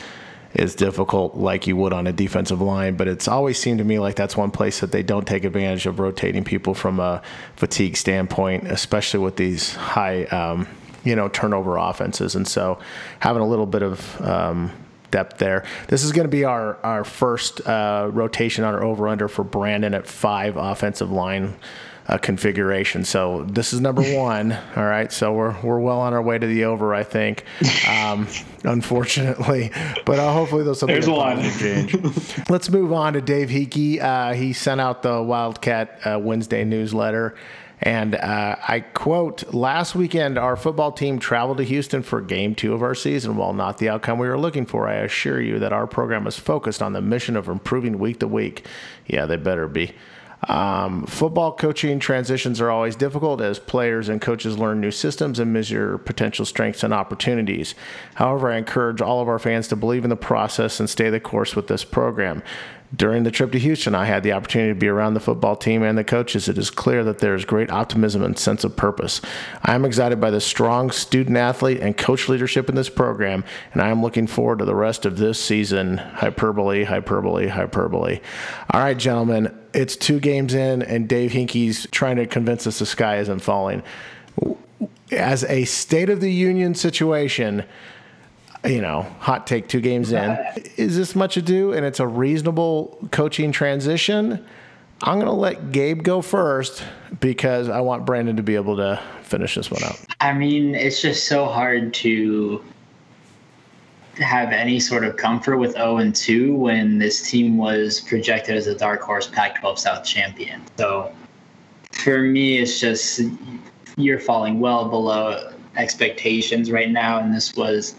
is difficult like you would on a defensive line. But it's always seemed to me like that's one place that they don't take advantage of rotating people from a fatigue standpoint, especially with these high, um, you know, turnover offenses. And so having a little bit of um, depth there. This is going to be our our first uh, rotation on our over under for Brandon at five offensive line uh, configuration. So this is number one. All right, so we're we're well on our way to the over, I think. Um, unfortunately, but uh, hopefully there's something There's one. positive change. Let's move on to Dave Heeke. Uh, he sent out the Wildcat uh, Wednesday newsletter. And uh, I quote Last weekend, our football team traveled to Houston for game two of our season. While not the outcome we were looking for, I assure you that our program is focused on the mission of improving week to week. Yeah, they better be. Um, football coaching transitions are always difficult as players and coaches learn new systems and measure potential strengths and opportunities. However, I encourage all of our fans to believe in the process and stay the course with this program. During the trip to Houston, I had the opportunity to be around the football team and the coaches. It is clear that there is great optimism and sense of purpose. I am excited by the strong student athlete and coach leadership in this program, and I am looking forward to the rest of this season. Hyperbole, hyperbole, hyperbole. All right, gentlemen, it's two games in, and Dave Heeke's trying to convince us the sky isn't falling. As a State of the Union situation, you know, hot take two games in. Is this much ado and it's a reasonable coaching transition? I'm going to let Gabe go first because I want Brandon to be able to finish this one out. I mean, it's just so hard to have any sort of comfort with 0 and 2 when this team was projected as a dark horse Pac 12 South champion. So for me, it's just you're falling well below expectations right now. And this was,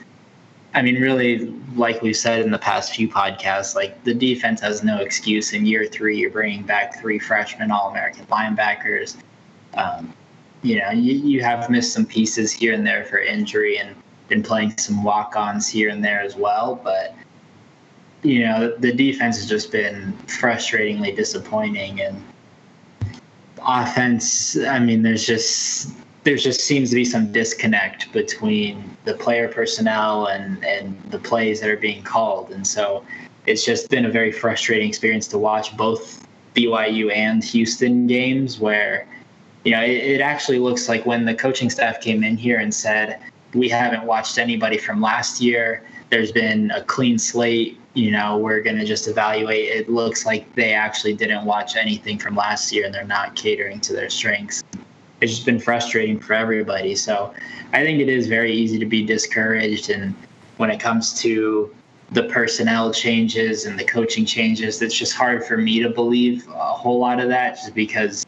I mean, really, like we've said in the past few podcasts, like the defense has no excuse. In year three, you're bringing back three freshman All American linebackers. Um, you know, you, you have missed some pieces here and there for injury and been playing some walk ons here and there as well. But, you know, the defense has just been frustratingly disappointing. And offense, I mean, there's just. There just seems to be some disconnect between the player personnel and, and the plays that are being called. And so it's just been a very frustrating experience to watch both BYU and Houston games where you know, it, it, actually looks like when the coaching staff came in here and said, we haven't watched anybody from last year, there's been a clean slate, you know, we're going to just evaluate. It looks like they actually didn't watch anything from last year and they're not catering to their strengths. It's just been frustrating for everybody. So I think it is very easy to be discouraged. And when it comes to the personnel changes and the coaching changes, it's just hard for me to believe a whole lot of that just because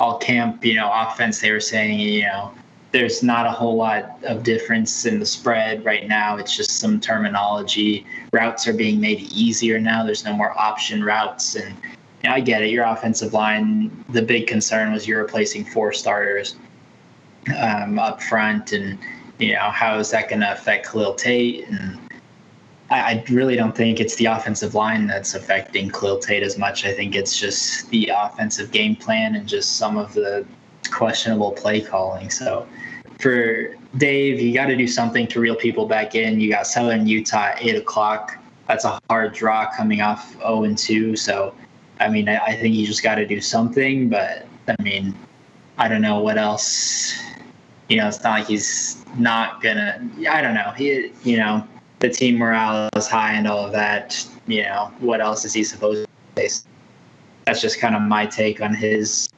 all camp, you know, offense, they were saying, you know, there's not a whole lot of difference in the spread right now. It's just some terminology. Routes are being made easier now. There's no more option routes. And I get it. Your offensive line, the big concern was you're replacing four starters um, up front. And, you know, how is that going to affect Khalil Tate? And I, I really don't think it's the offensive line that's affecting Khalil Tate as much. I think it's just the offensive game plan and just some of the questionable play calling. So for Dave, you got to do something to reel people back in. You got Southern Utah at eight o'clock. That's a hard draw coming off 0 and 2. So, I mean, I, I think you just got to do something. But I mean, I don't know what else. You know, it's not like he's not gonna. I don't know. He, you know, the team morale is high and all of that. You know, what else is he supposed to say? That's just kind of my take on his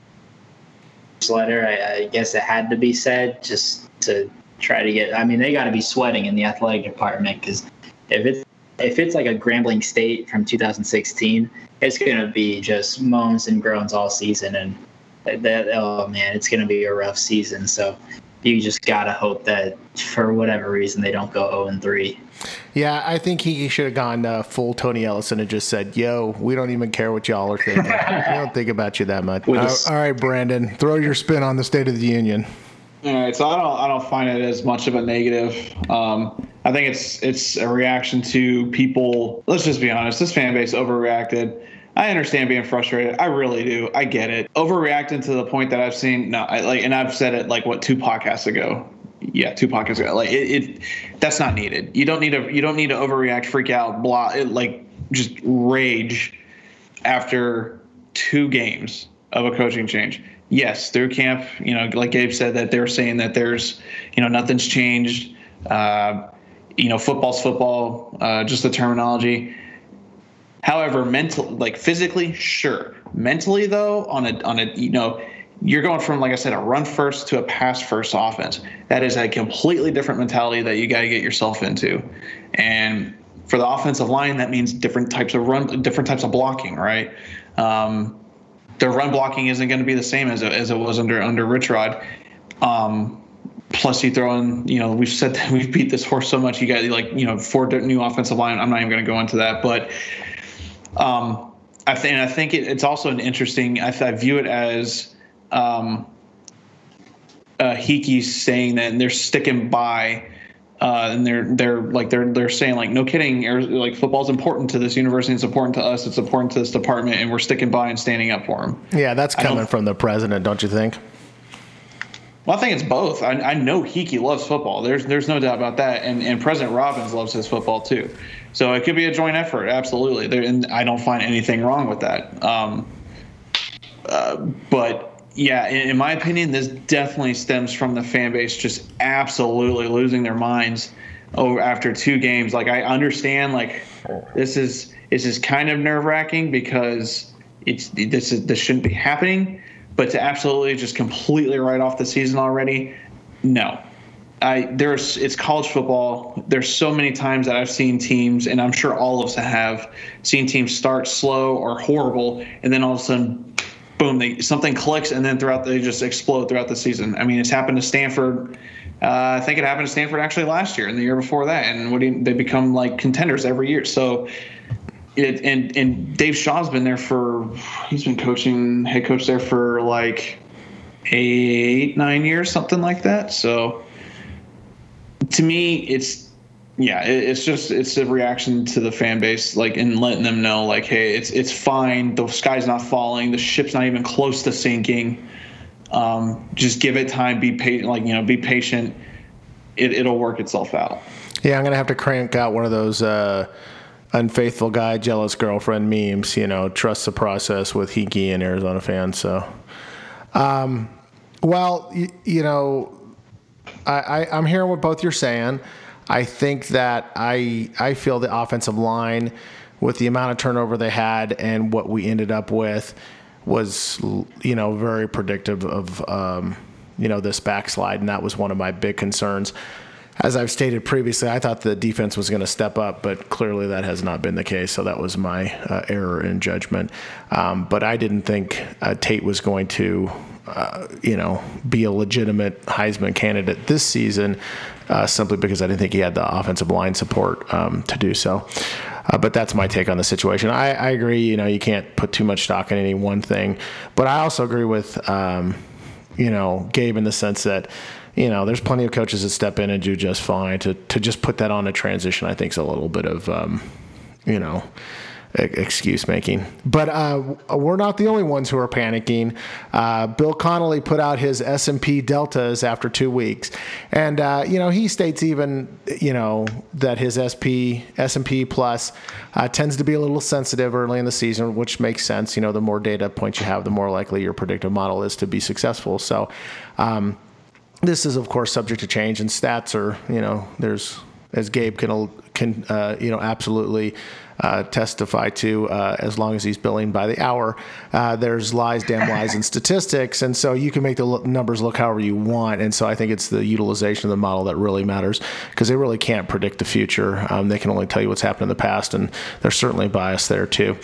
letter. I, I guess it had to be said just to try to get. I mean, they got to be sweating in the athletic department because if it's if it's like a Grambling State from 2016, it's gonna be just moans and groans all season, and that oh man, it's gonna be a rough season. So you just gotta hope that for whatever reason they don't go 0 and 3. Yeah, I think he should have gone uh, full Tony Ellison and just said, "Yo, we don't even care what y'all are thinking. we don't think about you that much." All, all right, Brandon, throw your spin on the State of the Union. All right, so I don't I don't find it as much of a negative. Um, I think it's it's a reaction to people. Let's just be honest. This fan base overreacted. I understand being frustrated. I really do. I get it. Overreacting to the point that I've seen no, I, like, and I've said it like what two podcasts ago. Yeah, two podcasts ago. Like it, it that's not needed. You don't need to. You don't need to overreact, freak out, blah. It, like just rage after two games of a coaching change. Yes, through camp, you know, like Gabe said, that they're saying that there's, you know, nothing's changed. Uh, you know, football's football, uh, just the terminology. However, mental, like physically, sure. Mentally, though, on a on a you know, you're going from, like I said, a run first to a pass first offense. That is a completely different mentality that you got to get yourself into. And for the offensive line, that means different types of run, different types of blocking, right? Um, their run blocking isn't going to be the same as it, as it was under under Rich Rod. Um, plus, you throw in, you know, we've said that we've beat this horse so much. You got like, you know, four new offensive line. I'm not even going to go into that, but um, I think I think it, it's also an interesting. I, I view it as um, uh, saying that and they're sticking by. Uh, and they're they're like they're they're saying like no kidding like football's important to this university it's important to us it's important to this department and we're sticking by and standing up for them Yeah, that's coming from the president, don't you think? Well i think it's both. I, I know Heeke loves football. There's there's no doubt about that. And and president robbins loves his football too. So it could be a joint effort. Absolutely. There and i don't find anything wrong with that. Um, uh, but yeah, in, in my opinion, this definitely stems from the fan base just absolutely losing their minds over after two games. Like I understand, like this is this is kind of nerve wracking because it's this is this shouldn't be happening, but to absolutely just completely write off the season already, no. I there's it's college football. There's so many times that I've seen teams, and I'm sure all of us have seen teams start slow or horrible, and then all of a sudden boom, they something clicks, and then throughout they just explode throughout the season. I mean, it's happened to Stanford. Uh, I think it happened to Stanford actually last year and the year before that, and what do you, they become like contenders every year. So, it and and Dave Shaw's been there for he's been coaching head coach there for like eight nine years something like that. So, to me, it's yeah, it, it's just it's a reaction to the fan base, like and letting them know, like, hey, it's it's fine. The sky's not falling. The ship's not even close to sinking. Um, just give it time. Be patient. Like you know, be patient. It, it'll work itself out. Yeah, I'm gonna have to crank out one of those uh, unfaithful guy, jealous girlfriend memes. You know, trust the process with Heeke and Arizona fans. So, um, well, you, you know, I, I, I'm hearing what both you're saying. I think that I I feel the offensive line, with the amount of turnover they had and what we ended up with, was you know very predictive of um, you know this backslide, and that was one of my big concerns. As I've stated previously, I thought the defense was going to step up, but clearly that has not been the case. So that was my uh, error in judgment. Um, but I didn't think uh, Tate was going to, uh, you know, be a legitimate Heisman candidate this season, uh, simply because I didn't think he had the offensive line support um, to do so. Uh, but that's my take on the situation. I, I agree. You know, you can't put too much stock in any one thing, but I also agree with, um, you know, Gabe in the sense that you know, there's plenty of coaches that step in and do just fine. To to just put that on a transition, I think is a little bit of, um, you know, excuse making. But uh, we're not the only ones who are panicking. Uh, Bill Connelly put out his S and P deltas after two weeks, and uh, you know he states even you know that his SP S and P plus uh, tends to be a little sensitive early in the season, which makes sense. You know, the more data points you have, the more likely your predictive model is to be successful. So. Um, this is of course subject to change and stats are you know there's as gabe can can uh, you know absolutely uh, testify to uh, as long as he's billing by the hour. Uh, there's lies damn lies and statistics and so you can make the numbers look however you want and so i think it's the utilization of the model that really matters because they really can't predict the future. Um, they can only tell you what's happened in the past and there's certainly bias there too.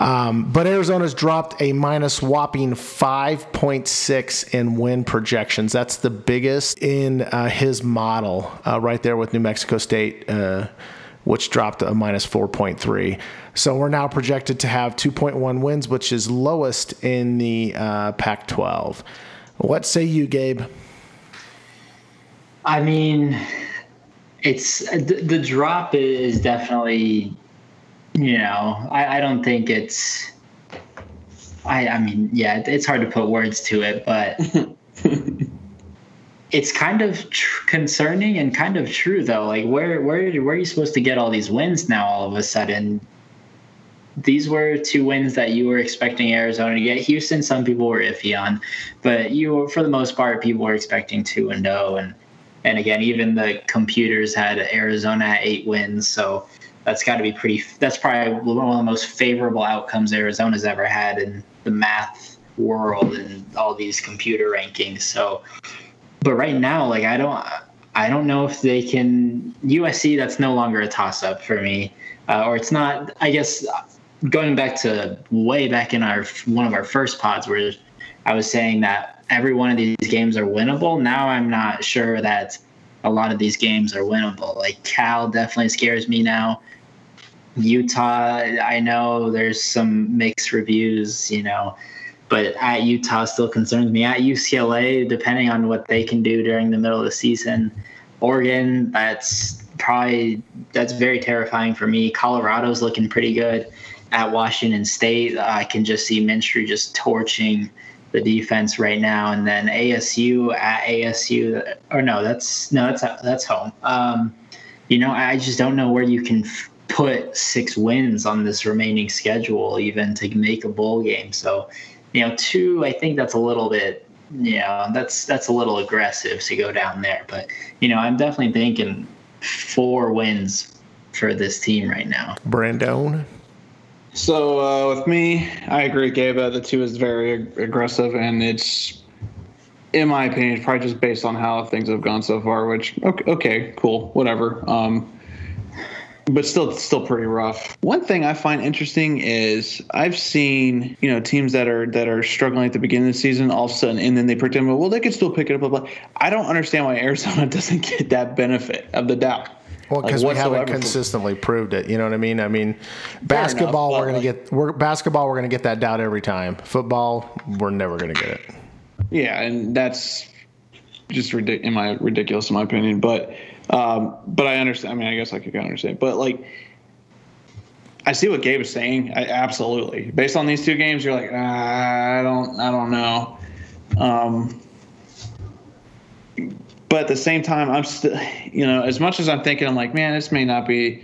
Um, but arizona's dropped a minus whopping 5.6 in win projections. That's the biggest in uh, his model uh, right there with new mexico state uh, which dropped a minus 4.3. So we're now projected to have 2.1 wins, which is lowest in the uh, Pac 12. What say you, Gabe? I mean, it's the, the drop is definitely, you know, I, I don't think it's. I, I mean, yeah, it's hard to put words to it, but it's kind of tr- concerning and kind of true though. Like, where where where are you supposed to get all these wins now? All of a sudden, these were two wins that you were expecting Arizona to get. Houston, some people were iffy on, but you, were, for the most part, people were expecting two and zero. And and again, even the computers had Arizona at eight wins, so that's got to be pretty. That's probably one of the most favorable outcomes Arizona's ever had in the math world and all these computer rankings. So, but right now, like I don't, I don't know if they can USC. That's no longer a toss up for me, uh, or it's not. I guess going back to way back in our one of our first pods where I was saying that every one of these games are winnable. Now I'm not sure that a lot of these games are winnable. Like Cal definitely scares me now. Utah, I know there's some mixed reviews, you know, but at Utah still concerns me. At UCLA, depending on what they can do during the middle of the season, Oregon, that's probably that's very terrifying for me. Colorado's looking pretty good. At Washington State, I can just see Minshew just torching the defense right now, and then ASU at ASU, or no, that's no, that's that's home. Um, you know, I just don't know where you can f- put six wins on this remaining schedule, even to make a bowl game. So, you know, two, I think that's a little bit, you know, that's that's a little aggressive to go down there. But you know, I'm definitely thinking four wins for this team right now. Brandon. So uh, with me, I agree with Gabe. The two is very ag- aggressive, and it's, in my opinion, probably just based on how things have gone so far. Which okay, okay cool, whatever. Um, but still, still pretty rough. One thing I find interesting is I've seen you know teams that are that are struggling at the beginning of the season, all of a sudden, and then they pretend well they could still pick it up. Blah, blah. I don't understand why Arizona doesn't get that benefit of the doubt. Well, Like, because we haven't consistently proved it. You know what I mean? I mean, basketball but we're gonna like- get we're basketball we're gonna get that doubt every time. Football we're never gonna get it. Yeah, and that's just ridic- in my ridiculous in my opinion. But um, but I understand. I mean, I guess I could kind of understand. But like, I see what Gabe is saying. I, absolutely. Based on these two games, you're like, ah, I don't, I don't know. Um, but at the same time, I'm still, you know, as much as I'm thinking, I'm like, man, this may not be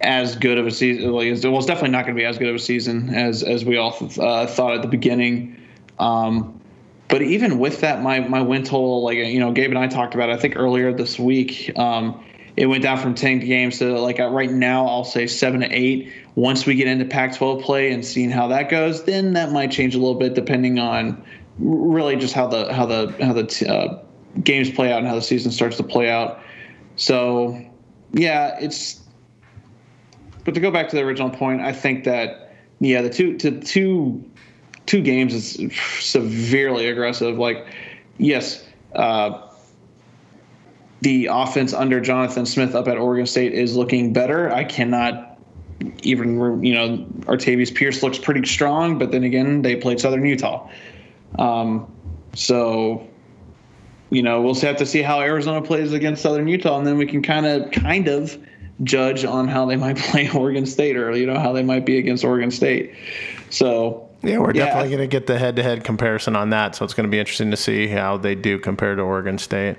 as good of a season. Like, well, it's definitely not going to be as good of a season as as we all uh, thought at the beginning. Um, but even with that, my my win total, like you know, Gabe and I talked about, it, I think earlier this week, um, it went down from ten games to like right now, I'll say seven to eight. Once we get into Pac-12 play and seeing how that goes, then that might change a little bit depending on really just how the how the how the t- uh, games play out and how the season starts to play out. So, yeah, it's. But to go back to the original point, I think that yeah, the two to two two games is severely aggressive. Like, yes, uh, the offense under Jonathan Smith up at Oregon State is looking better. I cannot even, you know, Artavis Pierce looks pretty strong, but then again, they played Southern Utah. Um, so, you know, we'll have to see how Arizona plays against Southern Utah, and then we can kind of, kind of judge on how they might play Oregon State or, you know, how they might be against Oregon State. So, Yeah, we're Yeah. definitely going to get the head-to-head comparison on that. So it's going to be interesting to see how they do compare to Oregon State.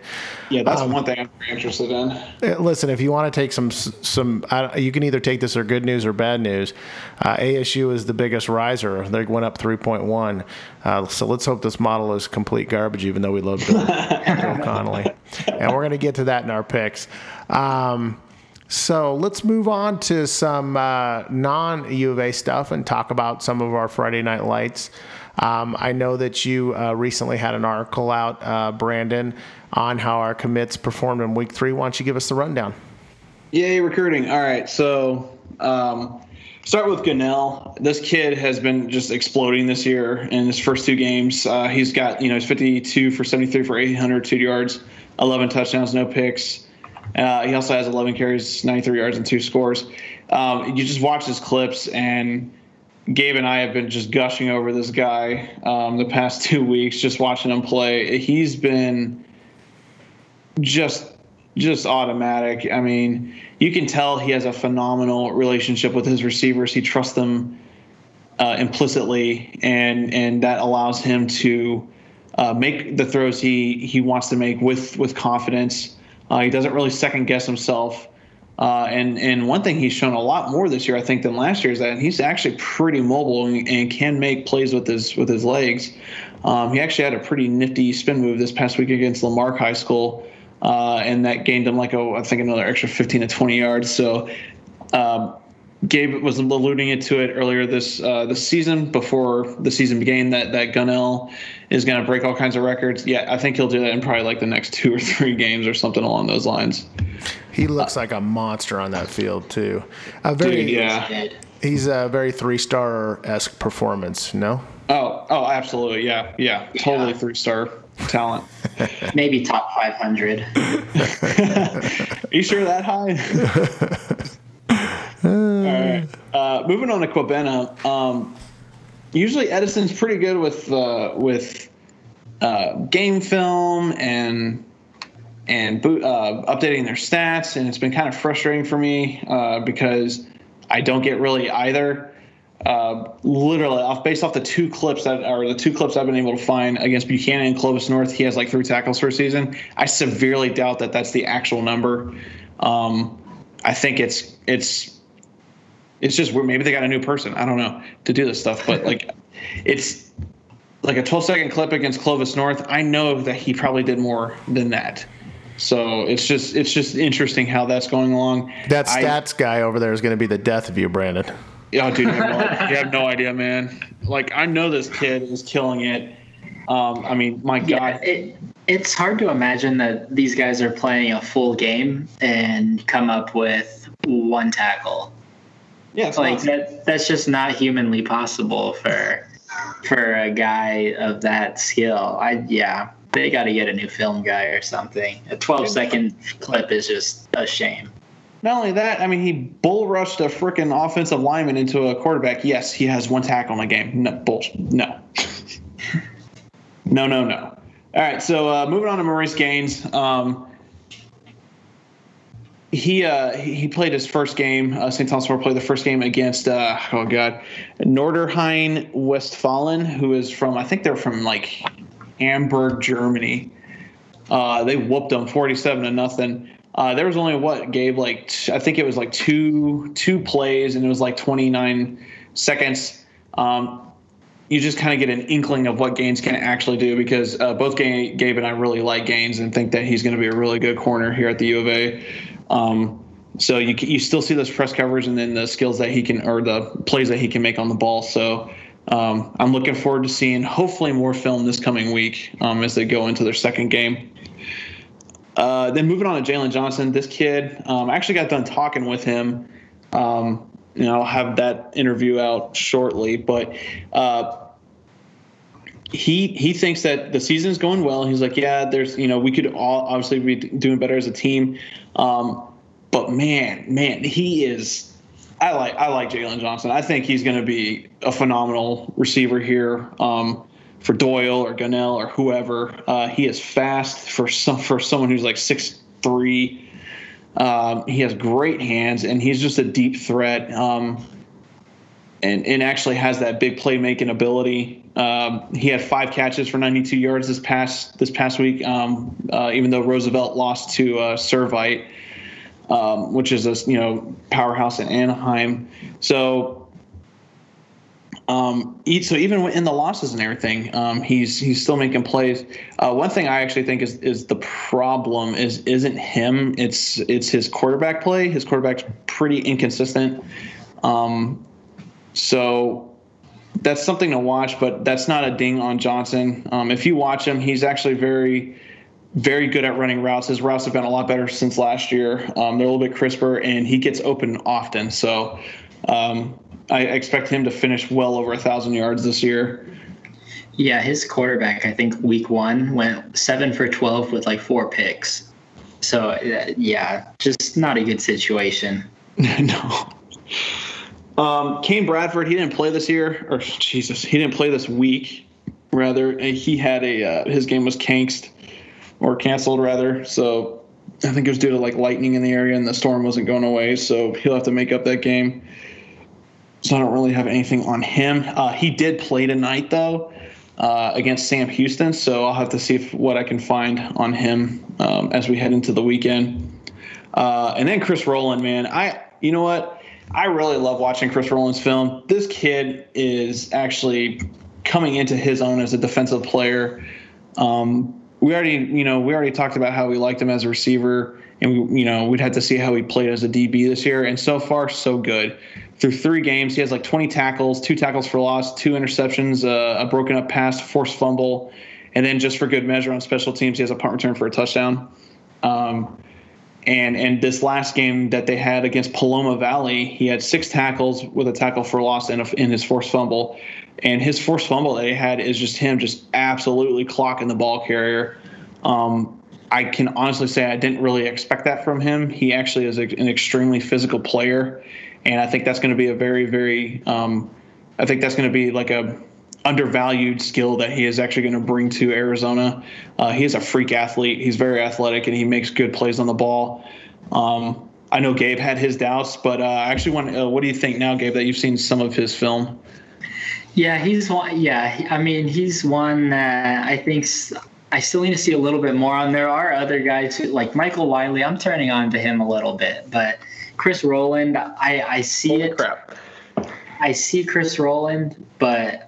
yeah, that's one thing I'm very interested in. Listen, if you want to take some some, I, you can either take this or good news or bad news. Uh, ASU is the biggest riser; they went up three point one. Uh, so let's hope this model is complete garbage, even though we love Bill, Bill Connelly, and we're going to get to that in our picks. Um, so let's move on to some uh, non U of A stuff and talk about some of our Friday night lights. Um, I know that you uh, recently had an article out, uh, Brandon, on how our commits performed in week three. Why don't you give us the rundown? Yay, recruiting. All right. So, um, start with Gunnell. This kid has been just exploding this year in his first two games. Uh, he's got, you know, he's 52 for 73 for 802 yards, 11 touchdowns, no picks. Uh, he also has 11 carries, 93 yards, and two scores. Um, you just watch his clips, and Gabe and I have been just gushing over this guy um, the past two weeks, just watching him play. He's been just just automatic. I mean, you can tell he has a phenomenal relationship with his receivers. He trusts them uh, implicitly, and and that allows him to uh, make the throws he he wants to make with with confidence. Uh, he doesn't really second guess himself. Uh, and and one thing he's shown a lot more this year, I think, than last year is that he's actually pretty mobile and, and can make plays with his with his legs. Um, he actually had a pretty nifty spin move this past week against Lamarck High School, uh, and that gained him like a, I think another extra 15 to 20 yards. So um, Gabe was alluding it to it earlier this uh, this season before the season began that that Gunnell is going to break all kinds of records. Yeah, I think he'll do that in probably like the next two or three games or something along those lines. He looks like a monster on that field too. A very, Dude, yeah. He's a very three star esque performance. No. Oh, oh, absolutely. Yeah, yeah. Totally Yeah. three star talent. Maybe top 500. Are you sure that high? Right. Uh, moving on to Kwabena. Um, usually Edison's pretty good with uh, with uh, game film and and boot, uh, updating their stats, and it's been kind of frustrating for me uh, because I don't get really either. Uh, literally, off based off the two clips that are the two clips I've been able to find against Buchanan and Clovis North, he has like three tackles per season. I severely doubt that that's the actual number. Um, I think it's it's it's just weird. Maybe they got a new person. I don't know to do this stuff, but like it's like a 12 second clip against Clovis North. I know that he probably did more than that. So it's just it's just interesting how that's going along. That I- stats guy over there is going to be the death of you, Brandon. Oh, dude, you have, no, you have no idea, man. Like, I know this kid is killing it. Um, I mean, my Yeah, God. it, it's hard to imagine that these guys are playing a full game and come up with one tackle. Yeah, Like that, that's just not humanly possible for for a guy of that skill. I yeah, they got to get a new film guy or something. A 12 second clip is just a shame. not only that, I mean, he bull rushed a freaking offensive lineman into a quarterback. Yes, he has one tackle in a game. No, bullshit. No. no, no, no. All right, so uh, moving on to Maurice Gaines. Um, he uh, he played his first game. Uh, St. Thomas More played the first game against uh, oh god, Nordrhein Westfalen, who is from I think they're from like Hamburg, Germany. Uh, they whooped them forty-seven to nothing. Uh, there was only what Gabe like t- I think it was like two two plays and it was like twenty-nine seconds. Um, you just kind of get an inkling of what Gaines can actually do because uh, both Gabe and I really like Gaines and think that he's going to be a really good corner here at the U of A. Um, so you you still see those press covers and then the skills that he can or the plays that he can make on the ball. So um, I'm looking forward to seeing hopefully more film this coming week um, as they go into their second game. Uh, then moving on to Jalen Johnson, this kid, um, I actually got done talking with him. Um, know, I'll have that interview out shortly, but uh, he he thinks that the season's going well. He's like, yeah, there's you know we could all obviously be doing better as a team, um, but man, man, he is. I like I like Jalen Johnson. I think he's going to be a phenomenal receiver here um, for Doyle or Gunnell or whoever. Uh, he is fast for some for someone who's like six three. Um, he has great hands and he's just a deep threat. Um, and, and actually has that big playmaking ability. Um, he had five catches for 92 yards this past this past week. Um, uh, even though Roosevelt lost to uh, Servite, um, which is a you know powerhouse in Anaheim. So, um, so even in the losses and everything, um, he's he's still making plays. Uh, one thing I actually think is is the problem is isn't him. It's it's his quarterback play. His quarterback's pretty inconsistent. Um, so that's something to watch, but that's not a ding on Johnson. Um, if you watch him, he's actually very, very good at running routes. His routes have been a lot better since last year. Um, they're a little bit crisper, and he gets open often. So um, I expect him to finish well over a thousand yards this year. Yeah, his quarterback, I think week one went seven for 12 with like four picks. So, uh, yeah, just not a good situation. no. Um, Kane Bradford, he didn't play this year, or Jesus, he didn't play this week. Rather, he had a uh, his game was canked or canceled rather. So I think it was due to like lightning in the area and the storm wasn't going away. So he'll have to make up that game. So I don't really have anything on him. Uh, he did play tonight though uh, against Sam Houston. So I'll have to see if, what I can find on him um, as we head into the weekend. Uh, and then Chris Rowland, man, I you know what? I really love watching Chris Rowland's film. This kid is actually coming into his own as a defensive player. Um, we already, you know, we already talked about how we liked him as a receiver, and we, you know, we'd have to see how he played as a DB this year. And so far, so good. through three games, he has like 20 tackles, two tackles for loss, two interceptions, uh, a broken up pass, forced fumble, and then just for good measure on special teams, he has a punt return for a touchdown. Um, and and this last game that they had against Paloma Valley, he had six tackles with a tackle for loss and in his forced fumble. And his forced fumble that he had is just him just absolutely clocking the ball carrier. Um, I can honestly say I didn't really expect that from him. He actually is a, an extremely physical player, and I think that's going to be a very, very. Um, I think that's going to be like a undervalued skill that he is actually going to bring to Arizona. Uh, he is a freak athlete. He's very athletic and he makes good plays on the ball. Um, I know Gabe had his doubts, but uh, I actually want. Uh, what do you think now, Gabe? That you've seen some of his film. Yeah, he's one. Yeah, I mean, he's one that I think I still need to see a little bit more on. There are other guys who, like Michael Wiley. I'm turning on to him a little bit, but Chris Rowland, I I see Holy it. crap! I see Chris Rowland, but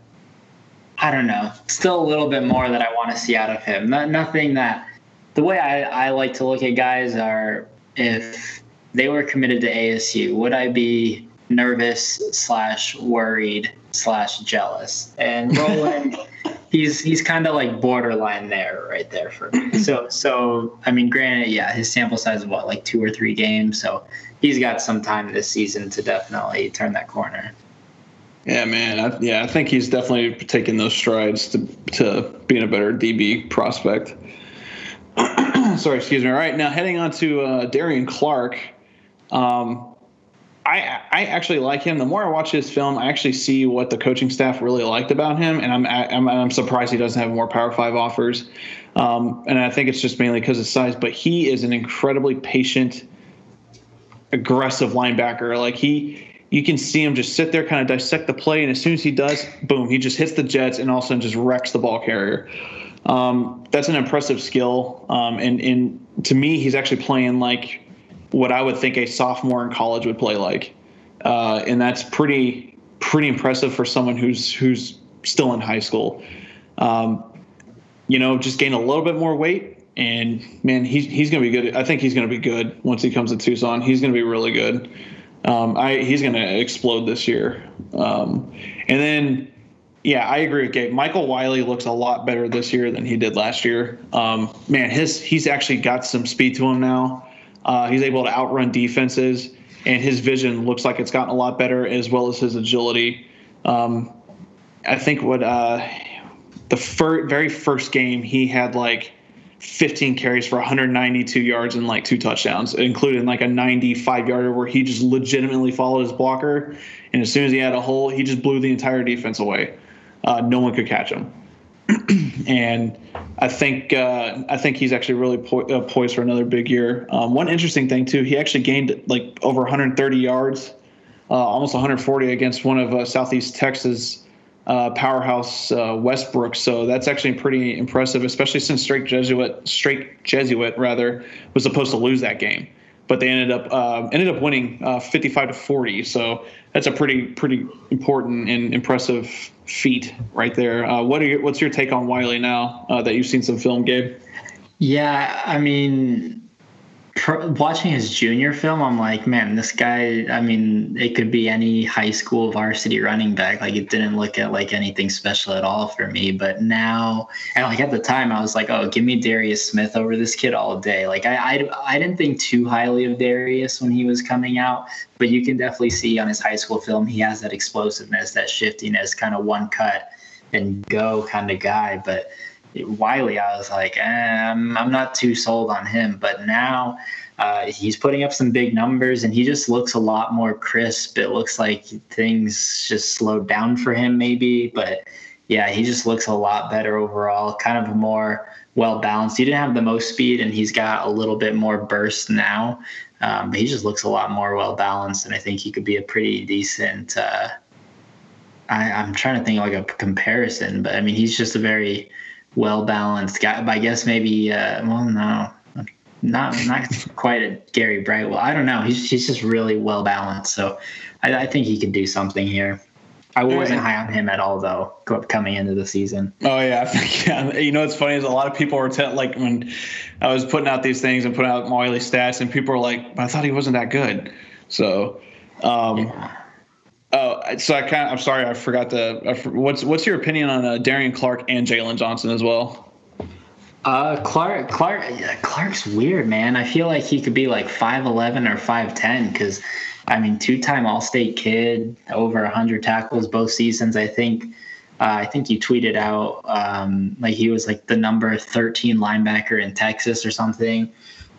I don't know. Still a little bit more that I want to see out of him. Not, nothing that the way I, I like to look at guys are if they were committed to ASU, would I be nervous slash worried slash jealous? And Rowland, he's he's kind of like borderline there, right there for me. So so I mean, granted, yeah, his sample size is what like two or three games, so he's got some time this season to definitely turn that corner. Yeah, man. I, yeah, I think he's definitely taking those strides to to being a better DB prospect. Sorry, excuse me. All right, now heading on to uh, Darian Clark. Um, I I actually like him. The more I watch his film, I actually see what the coaching staff really liked about him, and I'm I'm, I'm surprised he doesn't have more Power Five offers. Um, and I think it's just mainly because of size. But he is an incredibly patient, aggressive linebacker. Like he you can see him just sit there, kind of dissect the play, and as soon as he does, boom, he just hits the Jets and all of a sudden just wrecks the ball carrier. Um, that's an impressive skill, um, and and to me, he's actually playing like what I would think a sophomore in college would play like, uh, and that's pretty pretty impressive for someone who's who's still in high school. Um, you know, just gain a little bit more weight, and man, he's he's gonna be good. I think he's gonna be good once he comes to Tucson. He's gonna be really good. Um, I he's going to explode this year. Um, and then, yeah, I agree with Gabe. Michael Wiley looks a lot better this year than he did last year. Um, man, his he's actually got some speed to him now. Uh, he's able to outrun defenses, and his vision looks like it's gotten a lot better, as well as his agility. Um, I think what uh, the fir- very first game he had like 15 carries for 192 yards and like two touchdowns, including like a 95 yarder where he just legitimately followed his blocker. And as soon as he had a hole, he just blew the entire defense away. Uh, no one could catch him. and I think uh, I think he's actually really po- uh, poised for another big year. Um, one interesting thing too, he actually gained like over 130 yards, uh, almost 140 against one of uh, Southeast Texas uh, powerhouse uh, Westbrook. So that's actually pretty impressive, especially since Strake Jesuit, Strake Jesuit rather, was supposed to lose that game, but they ended up uh, ended up winning uh, 55 to 40. So that's a pretty pretty important and impressive feat right there. Uh, what are your, what's your take on Wiley now uh, that you've seen some film, Gabe? Yeah, I mean, watching his junior film, I'm like, man, this guy. I mean, it could be any high school varsity running back. Like, it didn't look at like anything special at all for me. But now, and like at the time, I was like, oh, give me Darius Smith over this kid all day. Like, I I, I didn't think too highly of Darius when he was coming out, but you can definitely see on his high school film, he has that explosiveness, that shiftiness, kind of one cut and go kind of guy. But Wiley, I was like, eh, I'm, not too sold on him. But now uh, he's putting up some big numbers and he just looks a lot more crisp. It looks like things just slowed down for him, maybe. But yeah, he just looks a lot better overall, kind of more well balanced. He didn't have the most speed and he's got a little bit more burst now. Um, he just looks a lot more well balanced. And I think he could be a pretty decent. Uh, I, I'm trying to think like a comparison, but I mean, he's just a very well balanced guy. I guess maybe uh, well no, not not quite a Gary Brightwell. I don't know. He's he's just really well balanced. So I, I think he could do something here. I wasn't high on him at all though coming into the season. Oh yeah, think yeah. You know what's funny is a lot of people were te- like when I was putting out these things and putting out Wiley stats, and people were like, "I thought he wasn't that good." So, um, Yeah. Oh, so I kind of, I'm sorry, I forgot to. I what's what's your opinion on uh, Darian Clark and Jalen Johnson as well? Uh, Clark, Clark, Clark's weird, man. I feel like he could be like five eleven or five ten because, I mean, two time All State kid, over hundred tackles both seasons. I think, uh, I think you tweeted out um, like he was like the number thirteen linebacker in Texas or something.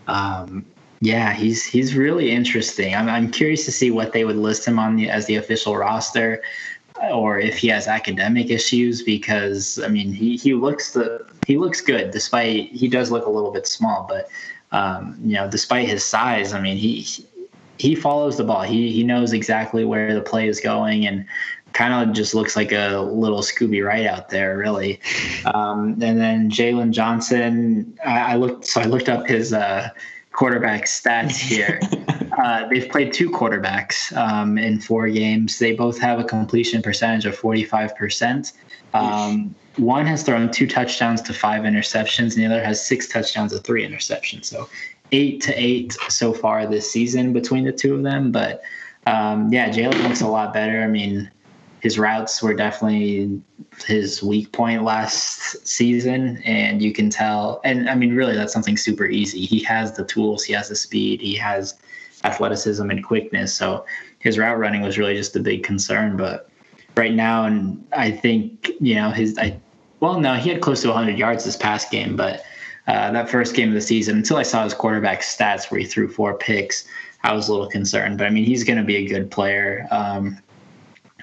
Um, yeah, he's he's really interesting. I'm I'm curious to see what they would list him on the as the official roster or if he has academic issues because I mean he he looks the he looks good despite he does look a little bit small but um, you know despite his size I mean he he follows the ball he he knows exactly where the play is going and kind of just looks like a little Scooby right out there really um, and then Jalen Johnson I, I looked so I looked up his uh, quarterback stats here. uh, they've played two quarterbacks um, in four games. They both have a completion percentage of 45%. Um, one has thrown two touchdowns to five interceptions, and the other has six touchdowns to three interceptions. So eight to eight so far this season between the two of them. But um, yeah, Jalen looks a lot better. I mean, his routes were definitely his weak point last season and you can tell and i mean really that's something super easy. He has the tools he has the speed he has athleticism and quickness so his route running was really just a big concern but right now and i think you know his i well no he had close to 100 yards this past game but uh, that first game of the season until i saw his quarterback stats where he threw four picks i was a little concerned but i mean he's going to be a good player um,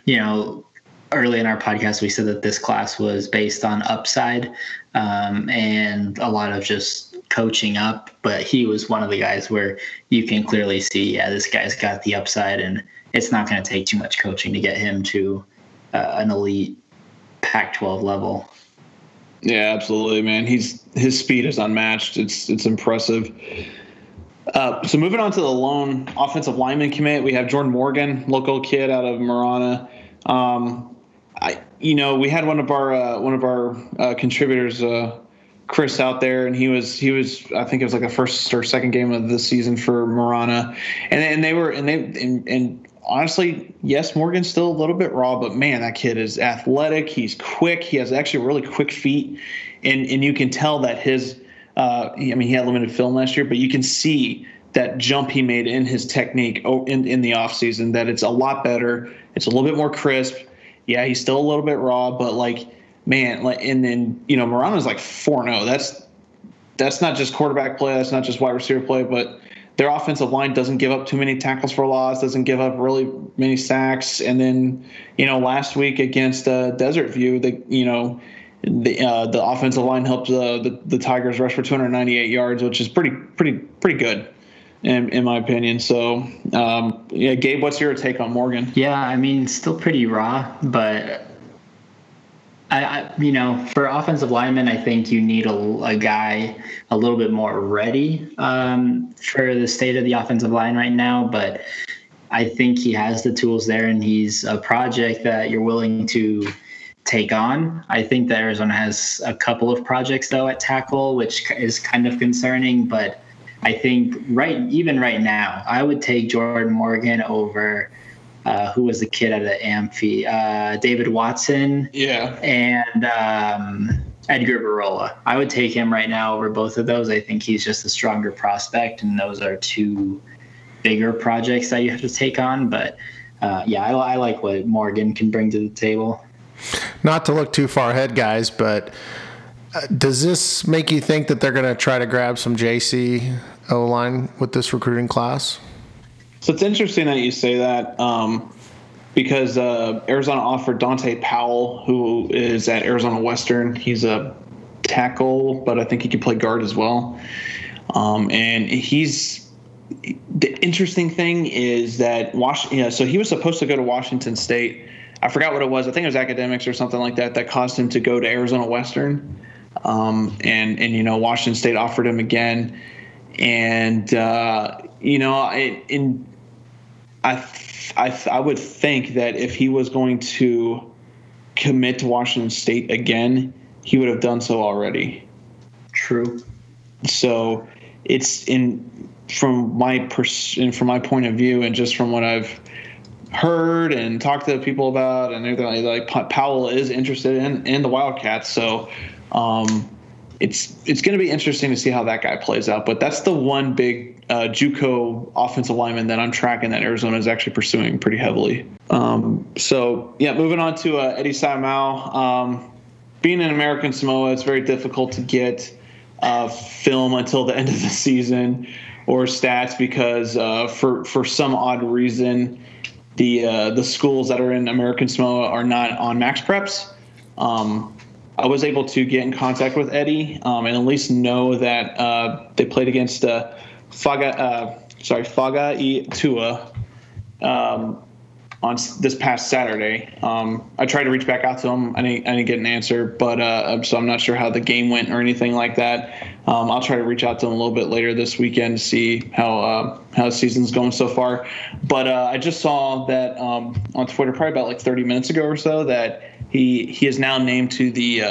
you know, early in our podcast, we said that this class was based on upside um, and a lot of just coaching up. But he was one of the guys where you can clearly see, yeah, this guy's got the upside, and it's not going to take too much coaching to get him to uh, an elite Pac-12 level. Yeah, absolutely, man. He's his speed is unmatched. It's it's impressive. Uh, so moving on to the lone offensive lineman commit, we have Jordan Morgan, local kid out of Marana. Um, I, you know, we had one of our uh, one of our uh, contributors, uh, Chris, out there, and he was he was I think it was like the first or second game of the season for Marana, and and they were and they and, and honestly, yes, Morgan's still a little bit raw, but man, that kid is athletic. He's quick. He has actually really quick feet, and and you can tell that his. Uh, I mean, he had limited film last year, but you can see that jump he made in his technique in, in the offseason, that it's a lot better. It's a little bit more crisp. Yeah, he's still a little bit raw, but like, man, like, and then, you know, Marana's like 4 0. That's, that's not just quarterback play. That's not just wide receiver play, but their offensive line doesn't give up too many tackles for loss, doesn't give up really many sacks. And then, you know, last week against uh, Desert View, the, you know, the uh, the offensive line helped the the Tigers rush for 298 yards, which is pretty pretty pretty good, in, in my opinion. So um, yeah, Gabe, what's your take on Morgan? Yeah, I mean, still pretty raw, but I, I you know, for offensive linemen, I think you need a, a guy a little bit more ready um, for the state of the offensive line right now. But I think he has the tools there, and he's a project that you're willing to take on. I think that Arizona has a couple of projects though at tackle, which is kind of concerning. But I think right even right now, I would take Jordan Morgan over uh, who was the kid at the Amphi, uh, David Watson, Yeah, and um, Edgar Burrola. I would take him right now over both of those. I think he's just a stronger prospect, and those are two bigger projects that you have to take on. But uh, yeah, I, I like what Morgan can bring to the table. Not to look too far ahead, guys, but uh, does this make you think that they're going to try to grab some JC O line with this recruiting class? So it's interesting that you say that um, because uh, Arizona offered Dante Powell, who is at Arizona Western. He's a tackle, but I think he can play guard as well. Um, and he's the interesting thing is that Washington. Yeah, so he was supposed to go to Washington State. I forgot what it was. I think it was academics or something like that that caused him to go to Arizona Western. Um, and and you know Washington State offered him again, and uh, you know in, in I, I, I would think that if he was going to commit to Washington State again, he would have done so already. True. So it's in from my pers- and from my point of view, and just from what I've heard and talked to people about, and everything like Pa- Powell is interested in in the Wildcats. So um, it's it's going to be interesting to see how that guy plays out. But that's the one big uh, JUCO offensive lineman that I'm tracking that Arizona is actually pursuing pretty heavily. Um, so yeah, moving on to uh, Eddie Saimao. Um, being in American Samoa, it's very difficult to get uh, film until the end of the season or stats because uh, for for some odd reason the uh, the schools that are in American Samoa are not on max preps. Um, I was able to get in contact with Eddie um, and at least know that uh, they played against uh, Faga, uh, sorry Faga Tua um, on this past Saturday. Um, I tried to reach back out to him. I didn't, I didn't get an answer, but uh, so I'm not sure how the game went or anything like that. Um, I'll try to reach out to him a little bit later this weekend to see how uh, how the season's going so far. But uh, I just saw that um, on Twitter probably about like 30 minutes ago or so that he he is now named to the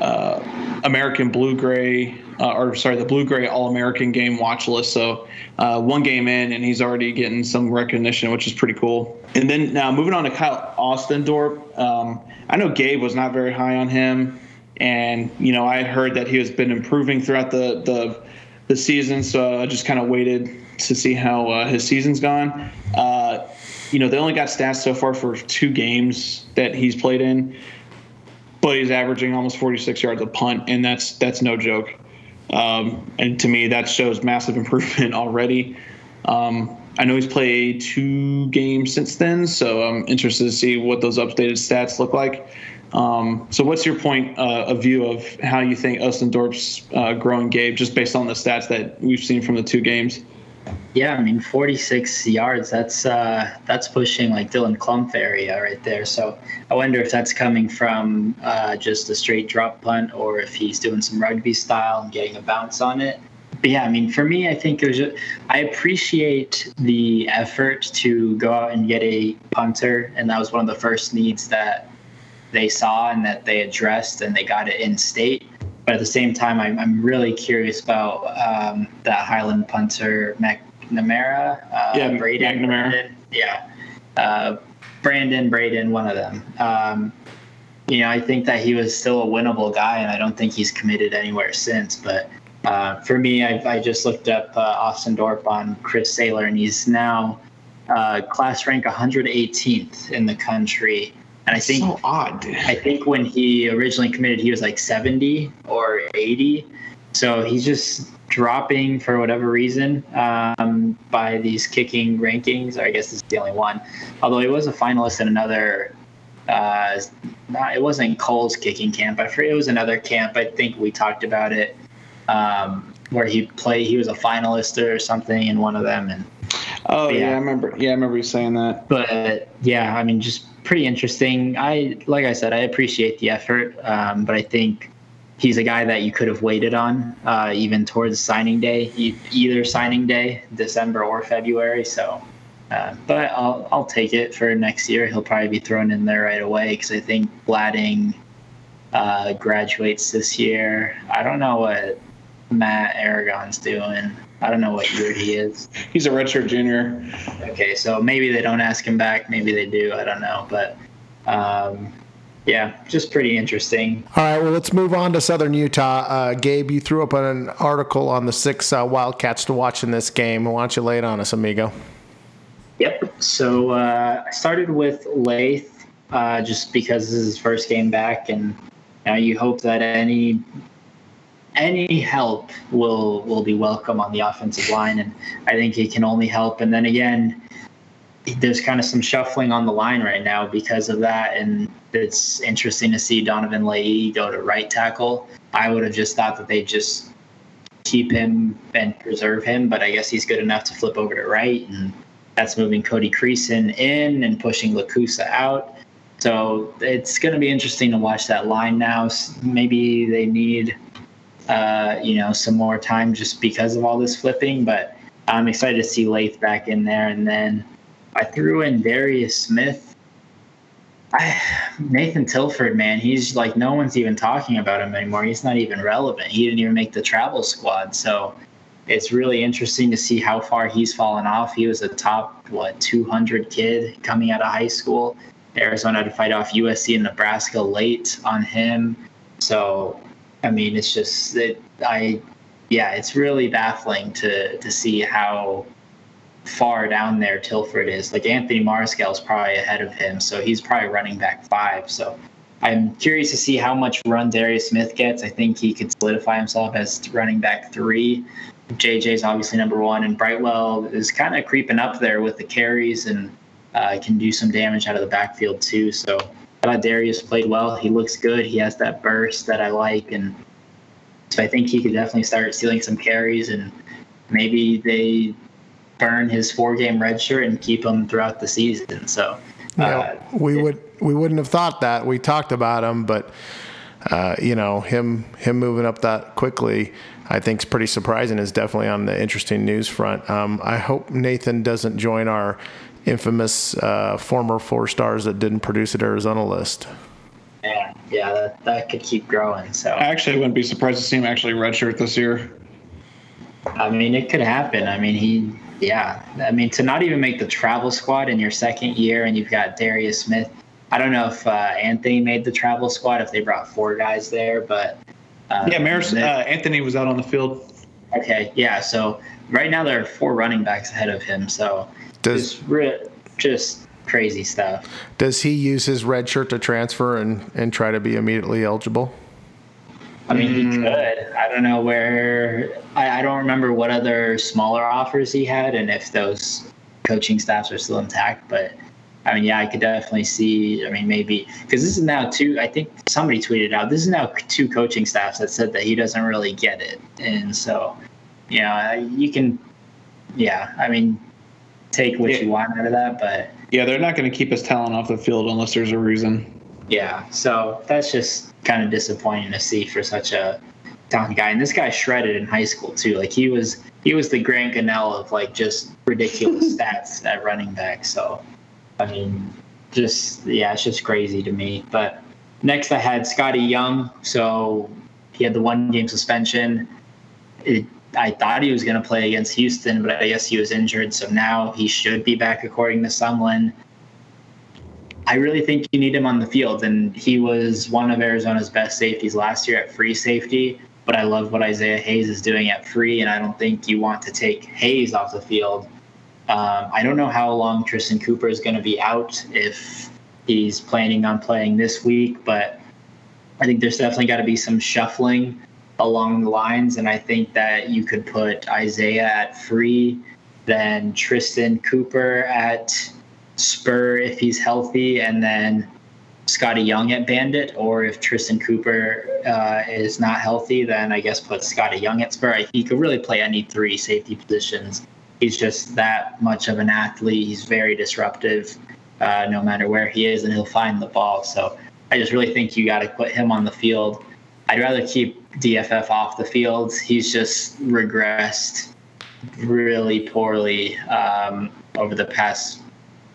uh, American Blue Gray, uh, or sorry, the Blue Gray All American Game watch list. So uh, one game in, and he's already getting some recognition, which is pretty cool. And then now moving on to Kyle Ostendorp. Um, I know Gabe was not very high on him, and you know I had heard that he has been improving throughout the the, the season. So I just kind of waited to see how uh, his season's gone. Uh, you know, they only got stats so far for two games that he's played in but he's averaging almost 46 yards a punt, and that's that's no joke. Um, and to me, that shows massive improvement already. Um, I know he's played two games since then, so I'm interested to see what those updated stats look like. Um, so, what's your point uh, of view of how you think Ostendorp's uh, growing Gabe, just based on the stats that we've seen from the two games? Yeah, I mean, 46 yards. That's uh, that's pushing like Dylan Clump area right there. So I wonder if that's coming from uh, just a straight drop punt, or if he's doing some rugby style and getting a bounce on it. But yeah, I mean, for me, I think there's. A, I appreciate the effort to go out and get a punter, and that was one of the first needs that they saw and that they addressed, and they got it in state. But at the same time, I'm, I'm really curious about um, that Highland punter McNamara. Uh, Yeah, Braden. McNamara. Brandon, yeah, uh, Brandon, Braden, one of them. Um, you know, I think that he was still a winnable guy, and I don't think he's committed anywhere since. But uh, for me, I, I just looked up uh, Ostendorp on Chris Sailer, and he's now uh, class rank 118th in the country. And I think so odd. dude. I think when he originally committed, he was like 70 or 80. So he's just dropping for whatever reason um, by these kicking rankings. Or I guess this is the only one. Although he was a finalist in another. Uh, not, it wasn't Kohl's kicking camp. I forget. It was another camp. I think we talked about it, um, where he played. He was a finalist or something in one of them, and Oh yeah. Yeah. I remember. Yeah, I remember you saying that. but yeah, I mean, just pretty interesting. I like I said, I appreciate the effort, um, but I think he's a guy that you could have waited on, uh, even towards signing day, either signing day, December or February. So, uh, but I'll I'll take it for next year. He'll probably be thrown in there right away because I think Glatting uh, graduates this year. I don't know what Matt Aragon's doing. I don't know what year he is. He's a redshirt junior. Okay, so maybe they don't ask him back. Maybe they do. I don't know, but um, yeah, just pretty interesting. All right, well, let's move on to Southern Utah. Uh, Gabe, you threw up an article on the six uh, Wildcats to watch in this game. Why don't you lay it on us, amigo? Yep. So uh, I started with Layth uh, just because this is his first game back, and now you hope that any any help will will be welcome on the offensive line, and I think he can only help. And then again, there's kind of some shuffling on the line right now because of that, and it's interesting to see Donovan Laie go to right tackle. I would have just thought that they just keep him and preserve him, but I guess he's good enough to flip over to right, and that's moving Cody Creason in and pushing Lukusa out. So it's going to be interesting to watch that line now. Maybe they need, uh, you know, some more time just because of all this flipping, but I'm excited to see Layth back in there. And then I threw in Darius Smith. I, Nathan Tilford, man, he's like no one's even talking about him anymore. He's not even relevant. He didn't even make the travel squad. So it's really interesting to see how far he's fallen off. He was a top what 200 kid coming out of high school. Arizona had to fight off USC and Nebraska late on him. So, I mean, it's just that I, yeah, it's really baffling to to see how far down there Tilford is. Like Anthony Marscale is probably ahead of him, so he's probably running back five. So I'm curious to see how much run Darius Smith gets. I think he could solidify himself as running back three. JJ's obviously number one, and Brightwell is kind of creeping up there with the carries and uh, can do some damage out of the backfield too. So I thought Darius played well. He looks good. He has that burst that I like, and so I think he could definitely start stealing some carries, and maybe they burn his four-game red shirt and keep him throughout the season. So. You Uh, we would we wouldn't have thought that. We talked about him, but uh, you know him him moving up that quickly, I think is pretty surprising. Is definitely on the interesting news front. Um, I hope Nathan doesn't join our infamous uh, former four stars that didn't produce at Arizona list. yeah, yeah, that, that could keep growing. So I actually wouldn't be surprised to see him actually redshirt this year. I mean, it could happen. I mean, he, yeah. I mean, to not even make the travel squad in your second year, and you've got Darius Smith. I don't know if uh, Anthony made the travel squad if they brought four guys there, but uh, Yeah, Maris, they- uh, Anthony was out on the field. okay, yeah. So right now there are four running backs ahead of him. So Does just re- just crazy stuff. does he use his red shirt to transfer and and try to be immediately eligible? I mean, he hmm. could. I don't know where. I, I don't remember what other smaller offers he had, and if those coaching staffs are still intact. But I mean, yeah, I could definitely see. I mean, maybe because this is now two. I think somebody tweeted out this is now two coaching staffs that said that he doesn't really get it, and so you know, you can. Yeah, I mean, take what Yeah. you want out of that, but Yeah, they're not going to keep his talent off the field unless there's a reason. Yeah, so that's just kind of disappointing to see for such a talented guy. And this guy shredded in high school too. Like he was he was the Grant Gunnell of like just ridiculous stats at running back. So I mean, just yeah, it's just crazy to me. But next I had Scotty Young. So he had the one game suspension. It, I thought he was going to play against Houston, but I guess he was injured. So now he should be back according to Sumlin. I really think you need him on the field, and he was one of Arizona's best safeties last year at free safety. But I love what Isaiah Hayes is doing at free, and I don't think you want to take Hayes off the field. Um, I don't know how long Tristan Cooper is going to be out if he's planning on playing this week, but I think there's definitely got to be some shuffling along the lines, and I think that you could put Isaiah at free, then Tristan Cooper at Spur if he's healthy, and then Scotty Young at Bandit, or if Tristan Cooper uh, is not healthy, then I guess put Scotty Young at Spur. He could really play any three safety positions. He's just that much of an athlete. He's very disruptive, uh, no matter where he is, and he'll find the ball. So I just really think you got to put him on the field. I'd rather keep DFF off the field. He's just regressed really poorly um, over the past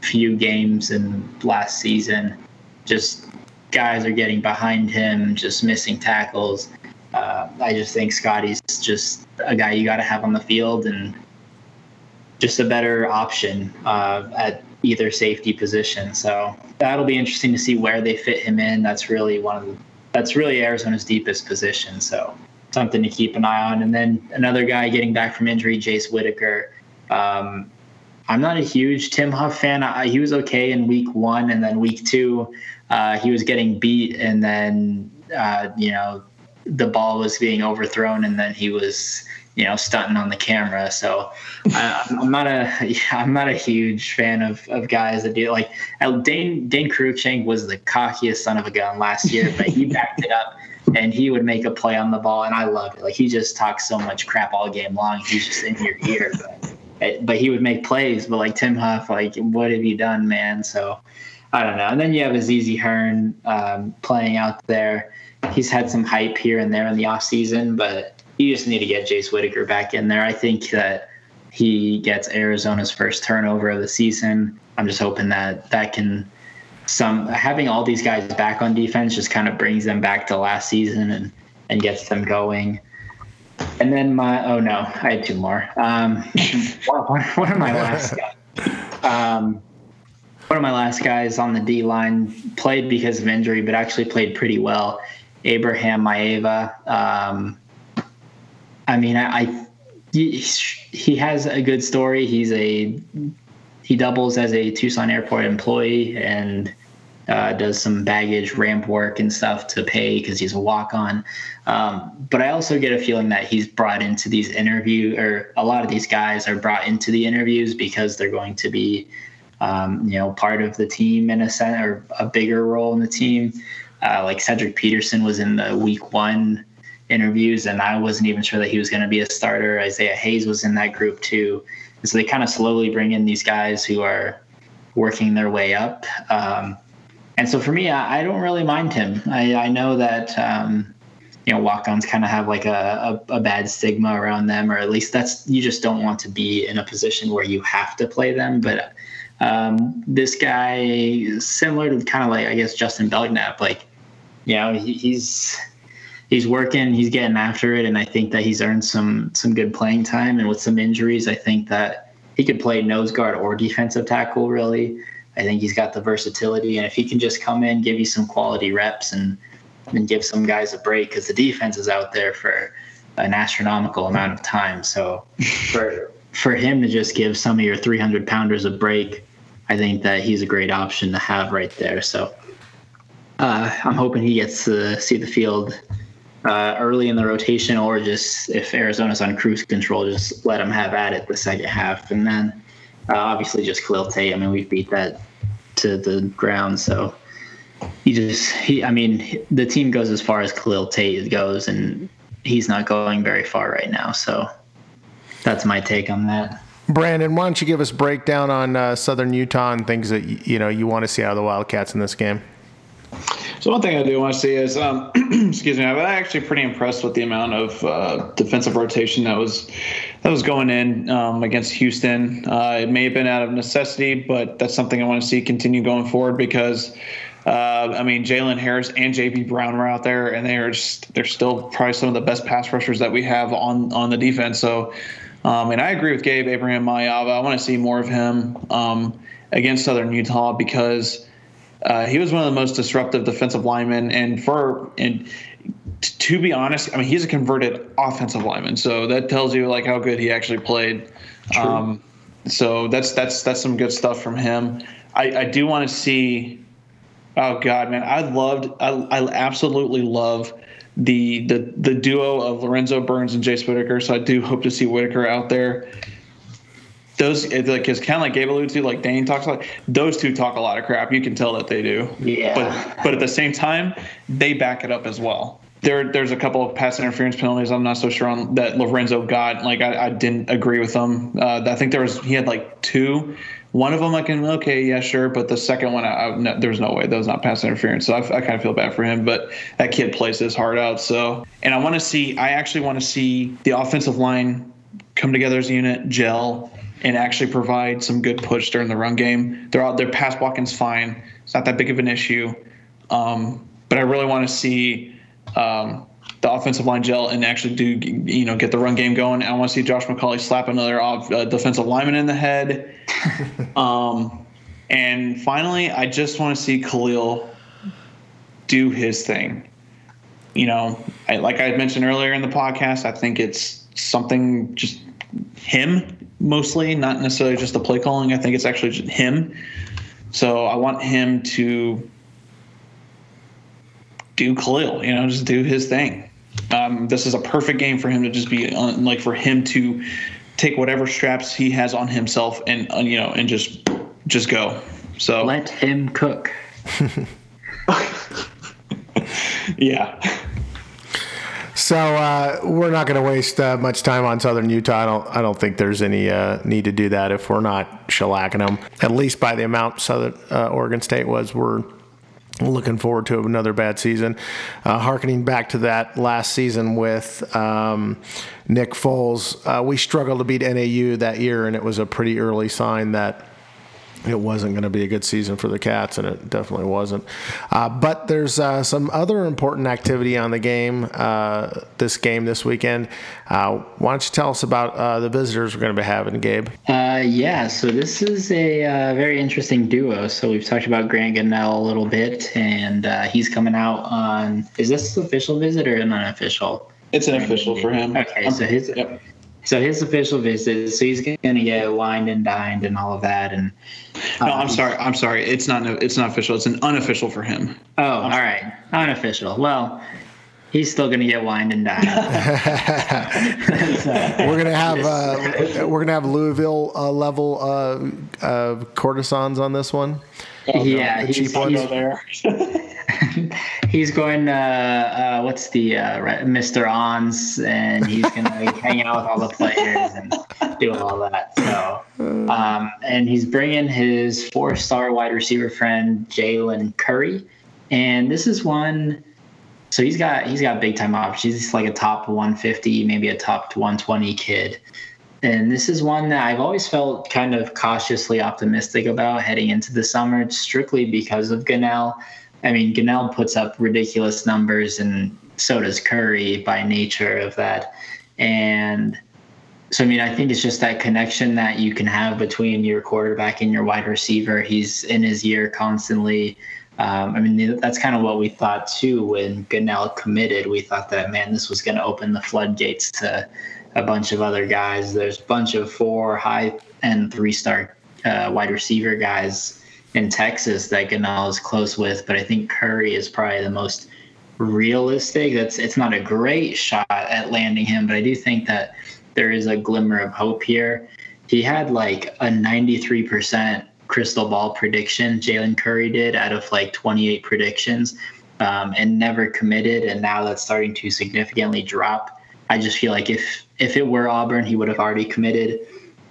few games and last season. Just guys are getting behind him, just missing tackles. Uh, I just think Scotty's just a guy you got to have on the field and just a better option uh, at either safety position. So that'll be interesting to see where they fit him in. That's really one of the, that's really Arizona's deepest position. So something to keep an eye on. And then another guy getting back from injury, Jace Whitaker. Um, I'm not a huge Tim Huff fan. I, he was okay in week one, and then week two, uh, he was getting beat, and then uh, you know the ball was being overthrown, and then he was you know stunting on the camera. So I, I'm not a I'm not a huge fan of, of guys that do like Dane Dane Cruikshank was the cockiest son of a gun last year, but he backed it up. And he would make a play on the ball, and I loved it. Like he just talks so much crap all game long. He's just in your ear. But but he would make plays. But like Tim Huff, like what have you done, man? So I don't know. And then you have Azizi Hearn um, playing out there. He's had some hype here and there in the off season, but you just need to get Jace Whitaker back in there. I think that he gets Arizona's first turnover of the season. I'm just hoping that that can some having all these guys back on defense just kind of brings them back to last season and and gets them going. And then my oh no, I had two more. Um, one, one, of my last guys, um, one of my last guys on the D line played because of injury, but actually played pretty well. Abraham Maeva. Um, I mean, I, I he, he has a good story. He's a he doubles as a Tucson Airport employee and uh, does some baggage ramp work and stuff to pay because he's a walk on. Um, but I also get a feeling that he's brought into these interview or a lot of these guys are brought into the interviews because they're going to be, um, you know, part of the team in a sense or a bigger role in the team. Uh, like Cedric Peterson was in the week one interviews, and I wasn't even sure that he was going to be a starter. Isaiah Hayes was in that group too. And so they kind of slowly bring in these guys who are working their way up. Um, and so for me, I, I, don't really mind him. I, I know that um, you know walk-ons kind of have like a, a, a, bad stigma around them, or at least that's you just don't want to be in a position where you have to play them. But um, this guy, similar to kind of like I guess Justin Belknap, like you know he, he's he's working, he's getting after it, and I think that he's earned some some good playing time. And with some injuries, I think that he could play nose guard or defensive tackle really. I think he's got the versatility, and if he can just come in, give you some quality reps, and and give some guys a break, because the defense is out there for an astronomical amount of time. So for for him to just give some of your 300 pounders a break, I think that he's a great option to have right there. So uh, I'm hoping he gets to see the field uh, early in the rotation, or just if Arizona's on cruise control, just let them have at it the second half, and then uh, obviously, just Khalil Tate. I mean, we beat that to the ground. So he just, he, I mean, the team goes as far as Khalil Tate goes, and he's not going very far right now. So that's my take on that. Brandon, why don't you give us breakdown on uh, Southern Utah and things that you know you want to see out of the Wildcats in this game? So one thing I do want to see is, um, excuse me, I'm actually pretty impressed with the amount of uh, defensive rotation that was that was going in um, against Houston. Uh, it may have been out of necessity, but that's something I want to see continue going forward because. Uh, I mean, Jalen Harris and J.B. Brown were out there, and they are just, they're still probably some of the best pass rushers that we have on on the defense. So, um, and I agree with Gabe Abraham Mayava. I want to see more of him um, against Southern Utah because uh, he was one of the most disruptive defensive linemen, and for and t- to be honest, I mean he's a converted offensive lineman, so that tells you like how good he actually played. Um, so that's that's that's some good stuff from him. I, I do want to see. Oh God, man, I loved, I, I absolutely love the the the duo of Lorenzo Burns and Jace Whitaker. So I do hope to see Whitaker out there those like because kind of like Gabe alluded to, like Dane talks like those two talk a lot of crap. You can tell that they do. Yeah. But but at the same time, they back it up as well. There there's a couple of pass interference penalties. I'm not so sure on that Lorenzo got. Like I, I didn't agree with them. Uh, I think there was he had like two. One of them I can okay yeah sure, but the second one I, I, no, there's no way that was not pass interference. So I, I kind of feel bad for him, but that kid plays his heart out. So and I want to see. I actually want to see the offensive line come together as a unit, gel and actually provide some good push during the run game. They're out, their pass blocking's fine. It's not that big of an issue. Um, but I really want to see um, the offensive line gel and actually do you know get the run game going. I want to see Josh McCauley slap another uh, defensive lineman in the head. um, and finally, I just want to see Khalil do his thing. You know, I, like I mentioned earlier in the podcast, I think it's something just him mostly, not necessarily just the play calling. I think it's actually him. So I want him to do Khalil, you know, just do his thing. Um, this is a perfect game for him to just be on, like for him to take whatever straps he has on himself and uh, you know and just just go. So let him cook. yeah. So uh, we're not going to waste uh, much time on Southern Utah. I don't. I don't think there's any uh, need to do that if we're not shellacking them. At least by the amount Southern uh, Oregon State was, we're looking forward to another bad season. Uh, harkening back to that last season with um, Nick Foles, uh, we struggled to beat NAU that year, and it was a pretty early sign that it wasn't going to be a good season for the Cats, and it definitely wasn't. Uh, but there's uh, some other important activity on the game, uh, this game this weekend. Uh, why don't you tell us about uh, the visitors we're going to be having, Gabe? Uh, yeah, so this is a uh, very interesting duo. So we've talked about Grant Gunnell a little bit, and uh, he's coming out on. Is this official visit or an unofficial? It's an official for him. Okay, so his Yep. So his official visit. So he's going to get wined and dined and all of that. And No, I'm sorry. I'm sorry. It's not. It's not official. It's an unofficial for him. oh, all right, unofficial. Well, he's still going to get wined and dined. We're gonna have uh, we're gonna have Louisville uh, level uh, uh, courtesans on this one. yeah, the cheap he's, ones. he's, going to uh, what's the uh, Mr. Ons, and he's going to hang out with all the players and do all that. So, um, and he's bringing his four-star wide receiver friend Jalen Curry, and this is one. So he's got he's got big time options. He's like a top 150, maybe a top 120 kid. And this is one that I've always felt kind of cautiously optimistic about heading into the summer, strictly because of Gunnell. I mean, Gunnell puts up ridiculous numbers, and so does Curry by nature of that. And so, I mean, I think it's just that connection that you can have between your quarterback and your wide receiver. He's in his year constantly. Um, I mean, that's kind of what we thought too when Gunnell committed. We thought that, man, this was going to open the floodgates to a bunch of other guys. There's a bunch of four high and three star uh, wide receiver guys in Texas that Gunnell is close with, but I think Curry is probably the most realistic. That's it's not a great shot at landing him, but I do think that there is a glimmer of hope here. He had like a 93% crystal ball prediction, Jalen Curry did out of like 28 predictions, um, and never committed. And now that's starting to significantly drop. I just feel like if if it were Auburn, he would have already committed.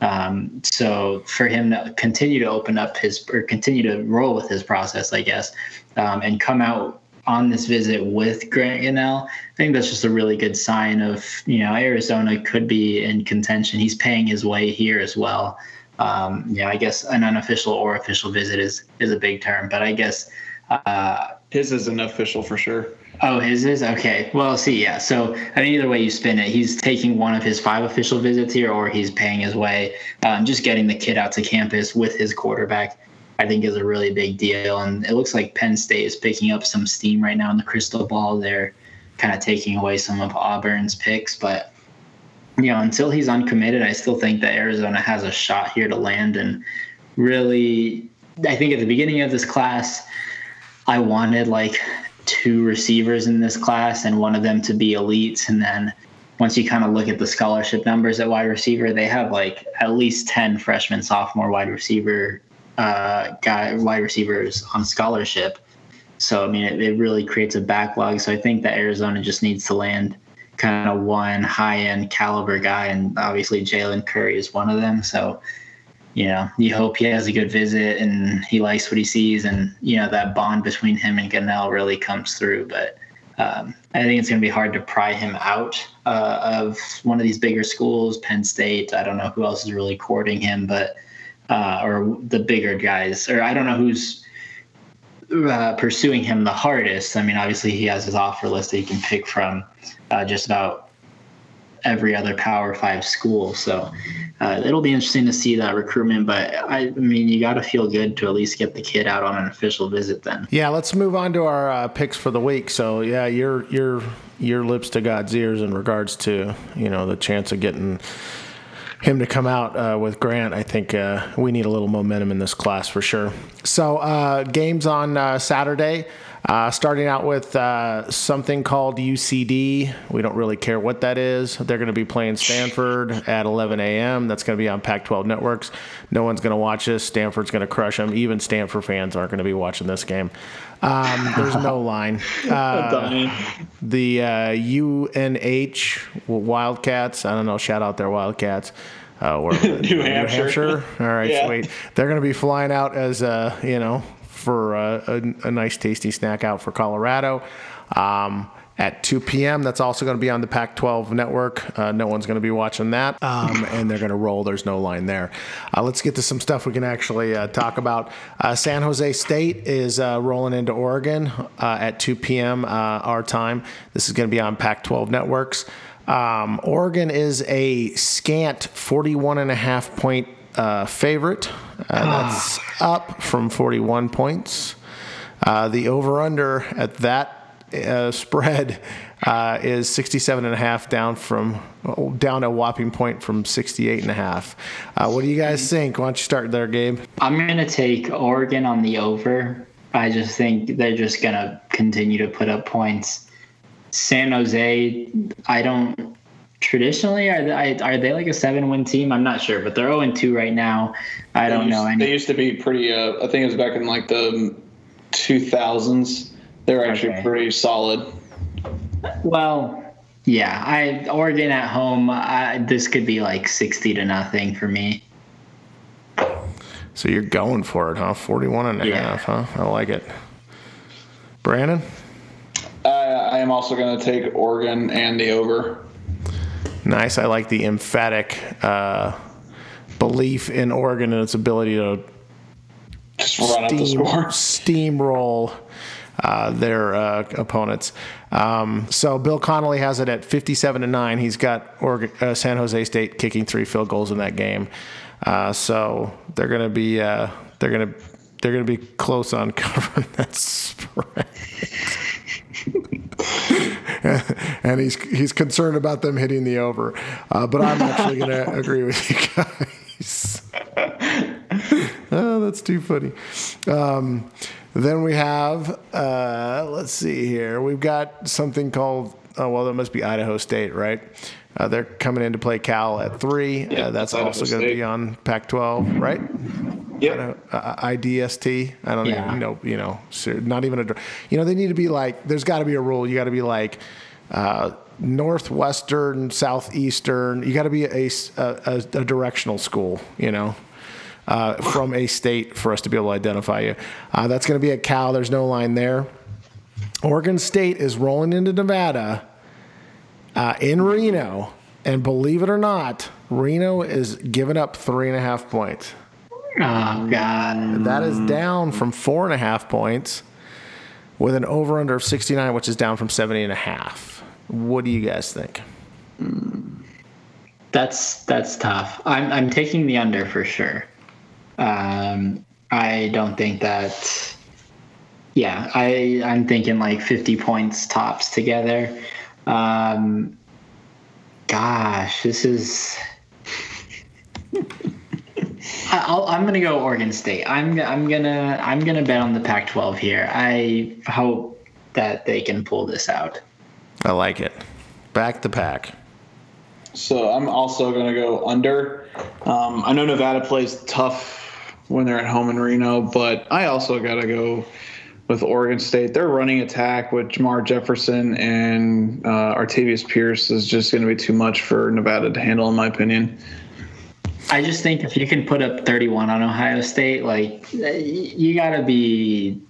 Um, so for him to continue to open up his or continue to roll with his process, I guess, um, and come out on this visit with Grant Gunnell, I think that's just a really good sign of you know Arizona could be in contention. He's paying his way here as well. Um, you know, I guess an unofficial or official visit is is a big term, but I guess uh, His is an official for sure. Oh, his is okay. Well, see, yeah. So, I mean, either way you spin it, he's taking one of his five official visits here, or he's paying his way. Um, just getting the kid out to campus with his quarterback, I think, is a really big deal. And it looks like Penn State is picking up some steam right now in the crystal ball. They're kind of taking away some of Auburn's picks, but you know, until he's uncommitted, I still think that Arizona has a shot here to land. And really, I think at the beginning of this class, I wanted like two receivers in this class and one of them to be elites. And then once you kind of look at the scholarship numbers at wide receiver, they have like at least 10 freshman, sophomore wide receiver uh, guy wide receivers on scholarship. So, I mean, it, it really creates a backlog. So I think that Arizona just needs to land kind of one high end caliber guy. And obviously, Jalen Curry is one of them. So, you know, you hope he has a good visit and he likes what he sees, and you know that bond between him and Gunnell really comes through. But um, I think it's going to be hard to pry him out uh, of one of these bigger schools, Penn State. I don't know who else is really courting him, but uh, or the bigger guys, or I don't know who's uh, pursuing him the hardest. I mean, obviously he has his offer list that he can pick from uh, just about every other Power Five school. So uh, it'll be interesting to see that recruitment. But I, mean, you got to feel good to at least get the kid out on an official visit. Then, Yeah, let's move on to our uh, picks for the week. So yeah, your your your lips to God's ears in regards to you know the chance of getting him to come out uh, with Grant. I think uh, we need a little momentum in this class for sure. So uh, games on uh, Saturday. Uh, starting out with uh, something called UCD. We don't really care what that is. They're going to be playing Stanford at 11 a.m. That's going to be on Pac 12 networks. No one's going to watch this. Stanford's going to crush them. Even Stanford fans aren't going to be watching this game. Um, there's no line. Uh, the uh, UNH Wildcats, I don't know, shout out their Wildcats. Uh, or New Hampshire. All right, Yeah. sweet. They're going to be flying out as, uh, you know, for uh, a, a nice tasty snack out for Colorado. Um, at 2 p.m. That's also going to be on the Pac 12 network. Uh, no one's going to be watching that. Um, and they're going to roll. There's no line there. Uh, let's get to some stuff we can actually uh, talk about. Uh, San Jose State is uh, rolling into Oregon uh, at 2 p.m. Our time. This is going to be on Pac 12 networks. Um, Oregon is a scant 41 and a half point uh, favorite. Uh, that's up from 41 points. Uh, the over under at that uh, spread uh, is 67 and a half down from down a whopping point from 68 and a half. Uh, what do you guys think? Why don't you start there, Gabe? I'm gonna take Oregon on the over. I just think they're just gonna continue to put up points. San Jose, I don't. Traditionally, are they, are they like a seven-win team? I'm not sure, but they're 0 2 right now. I They don't used- know any. They used to be pretty. Uh, I think it was back in like the 2000s. They were actually Okay. pretty solid. Well, yeah, I Oregon at home. I, this could be like 60 to nothing for me. So you're going for it, huh? 41 and a Yeah. half, huh? I like it. Brandon? I, I am also going to take Oregon and the over. Nice. I like the emphatic uh, belief in Oregon and its ability to Just run up the steam, steamroll uh, their uh, opponents. Um, so Bill Connelly has it at 57 to nine. He's got Oregon, uh, San Jose State kicking three field goals in that game. Uh, so they're going to be uh, they're going to they're going to be close on covering that spread. and he's he's concerned about them hitting the over. Uh, but I'm actually going to agree with you guys. oh, that's too funny. Um, then we have, uh, let's see here. We've got something called, oh, well, that must be Idaho State, right? Uh, they're coming in to play Cal at three. Yeah, uh, that's that's also going to be on Pac-12, right? Yep. uh, IDST. I don't Yeah. even know. You know, not even a. You know, they need to be like. There's got to be a rule. You got to be like uh, northwestern, southeastern. You got to be a directional school. You know. Uh, from a state for us to be able to identify you. Uh, that's going to be at Cal. There's no line there. Oregon State is rolling into Nevada uh, in Reno, and believe it or not, Reno is giving up three and a half points. Oh God. That is down from four and a half points with an over under of 69, which is down from 70 and a half. What do you guys think? That's that's tough. I'm I'm taking the under for sure. Um, I don't think that. Yeah, I I'm thinking like 50 points tops together. Um, gosh, this is. I- I'll, I'm gonna go Oregon State. I'm I'm gonna I'm gonna bet on the Pac-12 here. I hope that they can pull this out. I like it. Back the pack. So I'm also going to go under. Um, I know Nevada plays tough when they're at home in Reno, but I also got to go with Oregon State. Their running attack with Jermar Jefferson and uh, Artavis Pierce is just going to be too much for Nevada to handle, in my opinion. I just think if you can put up 31 on Ohio State, like you got to be,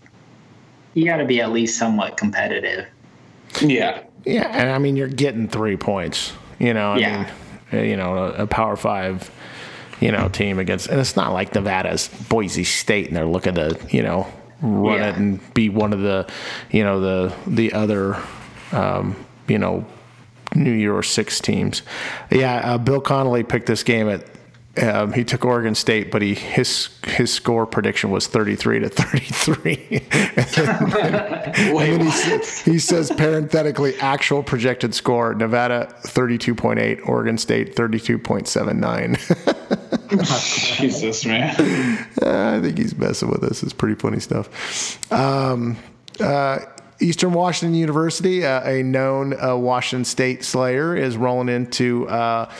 you got to be at least somewhat competitive. Yeah. Yeah, and I mean you're getting three points. You know, I Yeah. mean, uh, you know, a, a Power Five, you know, team against, and it's not like Nevada's Boise State, and they're looking to, you know, run Yeah. it and be one of the, you know, the the other, um, you know, New Year or Six teams. Yeah, uh, Bill Connelly picked this game at. Um, he took Oregon State, but he his his score prediction was 33 to 33. Wait, And he, he says parenthetically actual projected score Nevada 32.8 Oregon State 32.79 Jesus, man. I think he's messing with us it's pretty funny stuff um, uh, Eastern Washington University uh, a known uh, Washington State Slayer is rolling into uh,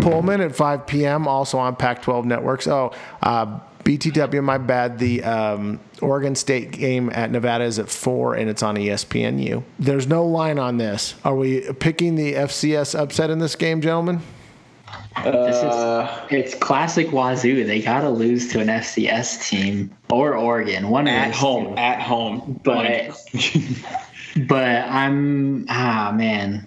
Pullman at 5 p.m. also on Pac-12 networks. Oh uh, BTW my bad. The um, Oregon State game at Nevada is at 4 and it's on ESPNU there's no line on this. Are we picking the FCS upset in this game gentlemen This Uh, is, it's classic Wazoo. They got to lose to an FCS team or Oregon, one at home. two. At home. But but I'm ah man.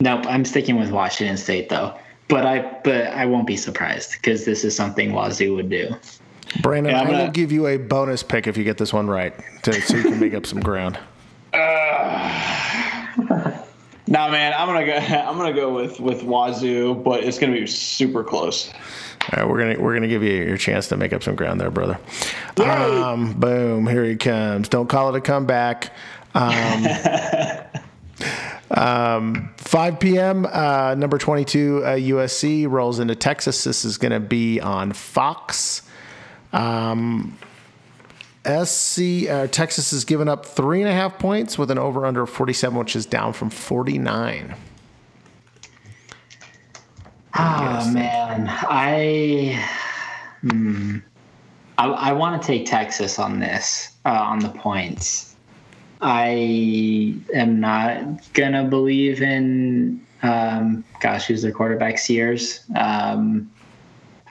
Nope, I'm sticking with Washington State though. But I but I won't be surprised because this is something Wazoo would do. Brandon, Yeah, I I'm will gonna- give you a bonus pick if you get this one right, to, so you can make up some ground. Nah, man, I'm gonna go. I'm gonna go with with Wazoo, but it's gonna be super close. All right, we're gonna we're gonna give you your chance to make up some ground there, brother. Um, boom, here he comes. Don't call it a comeback. Um, um, 5 p.m. Uh, number 22 uh, USC rolls into Texas. This is going to be on Fox. Um, SC uh, Texas has given up three and a half points with an over under of 47, which is down from 49. Oh man, I hmm, I, I want to take Texas on this uh, on the points. I am not gonna believe in um, gosh, who's their quarterback? Sears um,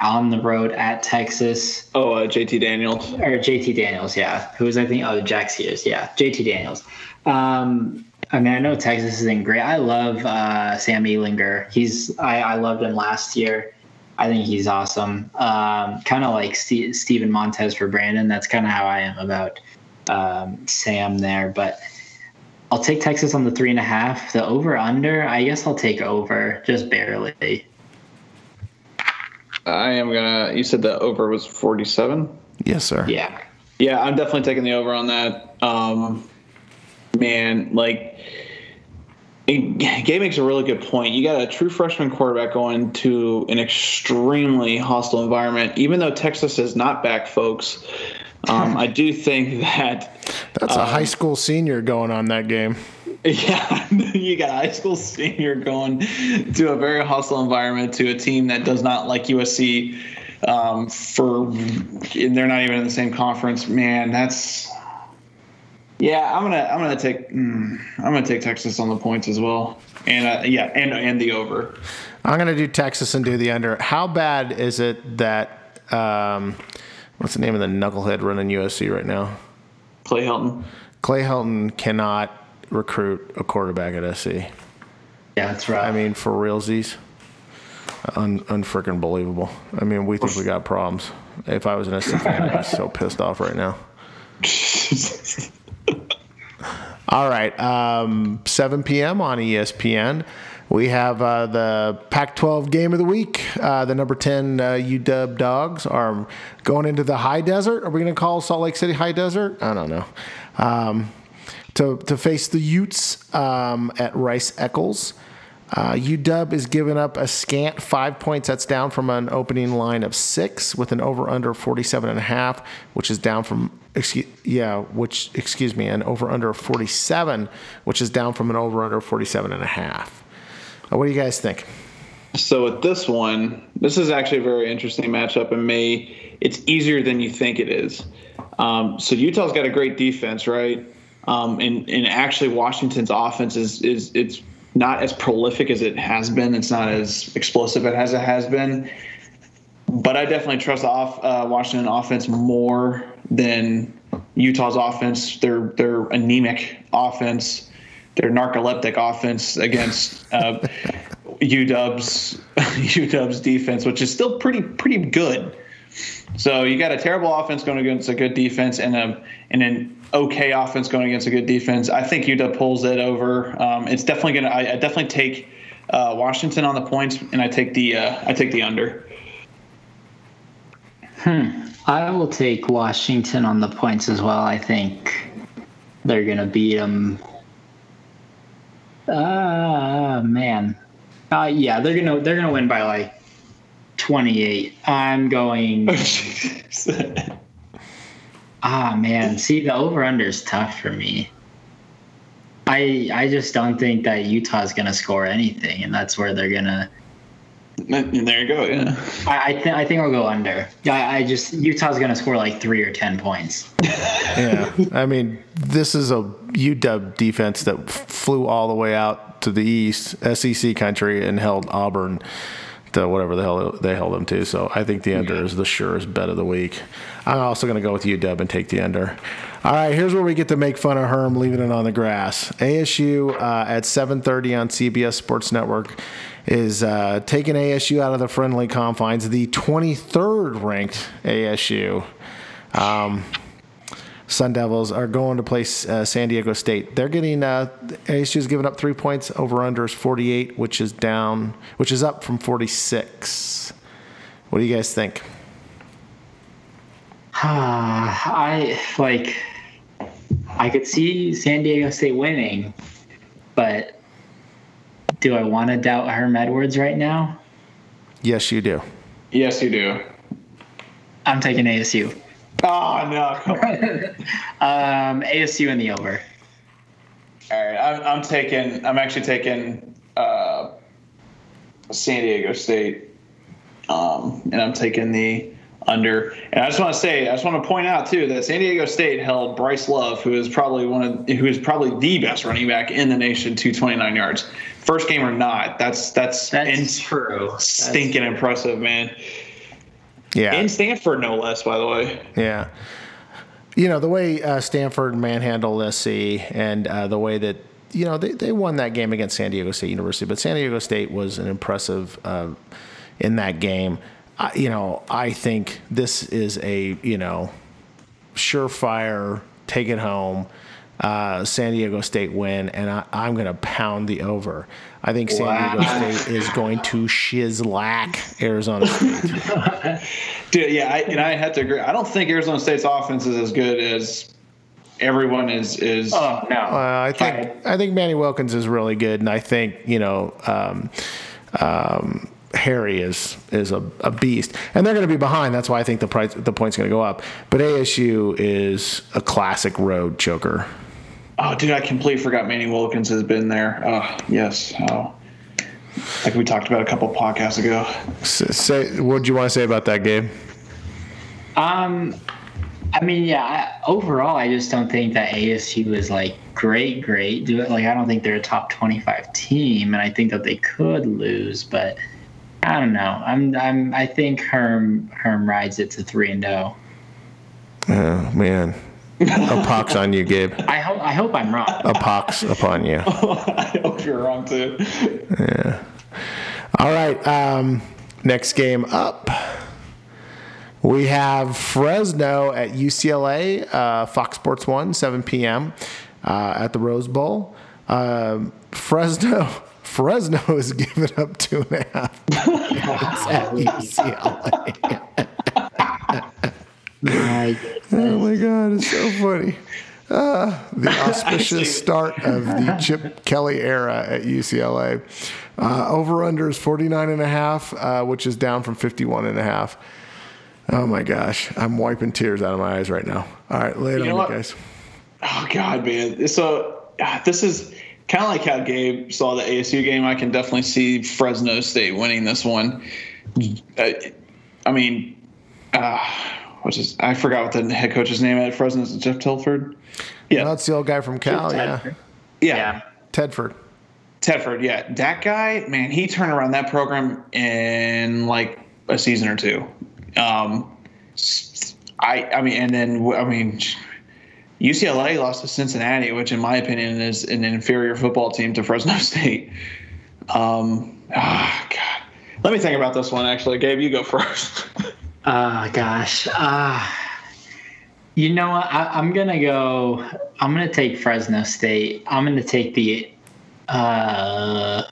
on the road at Texas Oh, uh, JT Daniels. or JT Daniels, yeah. Who was I think? Oh, Jack Sears, yeah. JT Daniels. Um, I mean, I know Texas isn't great. I love uh, Sam Ehlinger. He's I, I loved him last year. I think he's awesome. Um, kind of like Ste Steven Montez for Brandon. That's kind of how I am about um, Sam there. But I'll take Texas on the three and a half. The over under, I guess I'll take over just barely. I am gonna. You said the over was 47. Yes, sir. Yeah. Yeah, I'm definitely taking the over on that. Um, man, like, it, Gabe makes a really good point. You got a true freshman quarterback going to an extremely hostile environment. Even though Texas is not back, folks, um, I do think that That's a high school senior going on that game. Yeah, you got a high school senior going to a very hostile environment to a team that does not like USC. Um, for and they're not even in the same conference. Man, that's yeah. I'm gonna I'm gonna take mm, I'm gonna take Texas on the points as well, and uh, yeah, and and the over. I'm going to do Texas and do the under. How bad is it that, um, what's the name of the knucklehead running USC right now? Clay Helton. Clay Helton cannot recruit a quarterback at SC. Yeah, that's right. I mean, for realsies, un, unfreaking believable. I mean, we think we got problems. If I was an SC fan, I'd be so pissed off right now. All right, um, 7 p.m. on ESPN. We have uh, the Pac-12 game of the week. Uh, the number 10 uh, UW Dogs are going into the high desert. Are we going to call Salt Lake City high desert? I don't know. Um, to, to face the Utes um, at Rice Eccles. Uh, UW is giving up a scant five points. That's down from an opening line of six with an over under 47 and a half, which is down from, excuse, yeah, which, excuse me, an over under 47, which is down from an over under 47 and a half. Uh, what do you guys think? So with this one, this is actually a very interesting matchup and may it's easier than you think it is. Um, so Utah's got a great defense, right? Um, and and actually Washington's offense is is it's not as prolific as it has been. It's not as explosive as it has been. But I definitely trust off, uh, Washington offense more than Utah's offense. Their anemic offense, their narcoleptic offense against uh, UW's UW's defense, which is still pretty pretty good. So you got a terrible offense going against a good defense, and a and an okay offense going against a good defense. I think UW pulls it over. Um, it's definitely going to. I I definitely take uh, Washington on the points, and I take the uh, I take the under. Hmm. I will take Washington on the points as well. I think they're gonna beat them. Ah, man. Uh, yeah, they're gonna they're gonna win by like twenty eight. I'm going. ah, man. See, the over under is tough for me. I I just don't think that Utah's gonna score anything, and that's where they're gonna. And there you go. Yeah. I I, th- I think I'll go under. I, I just Utah's gonna score like three or ten points. Yeah, I mean, this is a UW defense that f- flew all the way out to the east, SEC country, and held Auburn to whatever the hell they held them to. So I think the under is the surest bet of the week. I'm also going to go with UW and take the under. All right, here's where we get to make fun of Herm leaving it on the grass. ASU uh, at 7:30 on CBS Sports Network is uh, taking ASU out of the friendly confines. The 23rd ranked ASU. Um, Sun Devils are going to play uh, San Diego State. They're getting uh, ASU's giving up three points over under is 48, which is down, which is up from 46. What do you guys think? I like. I could see San Diego State winning, but do I want to doubt Herm Edwards right now? Yes, you do. Yes, you do. I'm taking ASU. Oh no! Come on. Um, ASU in the over. All right, I'm, I'm taking. I'm actually taking uh, San Diego State, um, and I'm taking the under. And I just want to say, I just want to point out too that San Diego State held Bryce Love, who is probably one of, who is probably the best running back in the nation, to 29 yards. First game or not, that's that's, That's true. That's- stinking impressive, man. Yeah. In Stanford, no less, by the way. Yeah. You know, the way uh, Stanford manhandled SC and uh, the way that, you know, they, they won that game against San Diego State University, but San Diego State was an impressive uh, in that game. I, you know, I think this is a, you know, surefire, take it home. Uh, San Diego State win, and I, I'm going to pound the over. I think San Wow. Diego State is going to shizlack Arizona State. Dude, yeah, I, and I have to agree. I don't think Arizona State's offense is as good as everyone is. Is Oh no. Uh, I think I think Manny Wilkins is really good, and I think you know um, um, Harry is is a, a beast, and they're going to be behind. That's why I think the price the point's going to go up. But ASU is a classic road choker. Oh, dude, I completely forgot Manny Wilkins has been there. Oh, yes. Oh, like we talked about a couple podcasts ago. S- Say, what do you want to say about that game? Um, I mean, yeah. I, overall, I just don't think that ASU is like great, great. Do it like I don't think they're a top twenty-five team, and I think that they could lose, but I don't know. I'm, I'm, I think Herm, Herm rides it to three and zero. Oh man, a pox on you, Gabe. I hope, I hope I'm wrong. A pox upon you. I hope you're wrong too. Yeah. All right. Um, next game up. We have Fresno at UCLA, uh, Fox Sports 1, 7 p.m. Uh, at the Rose Bowl. Um, Fresno. Fresno is giving up two and a half at UCLA. My Oh my God, it's so funny. Uh, the auspicious start of the Chip Kelly era at UCLA. Uh, over under is 49 and a half, uh, which is down from 51 and a half. Oh my gosh, I'm wiping tears out of my eyes right now. All right, lay it You on you guys. Oh God, man. So ah, this is kind of like how Gabe saw the ASU game. I can definitely see Fresno State winning this one. Uh, I mean, uh, is? I forgot what the head coach's name at Fresno is. it Jeff Tilford. Yeah, That's the old guy from Cal, yeah. yeah. yeah. Tedford. Tedford, yeah, that guy, man, he turned around that program in like a season or two. Um, s- I, I mean, and then I mean, UCLA lost to Cincinnati, which, in my opinion, is an inferior football team to Fresno State. Um, ah, God, let me think about this one. Actually, Gabe, you go first. Oh gosh. Uh, you know what? I, I'm gonna go. I'm gonna take Fresno State. I'm gonna take the. Uh,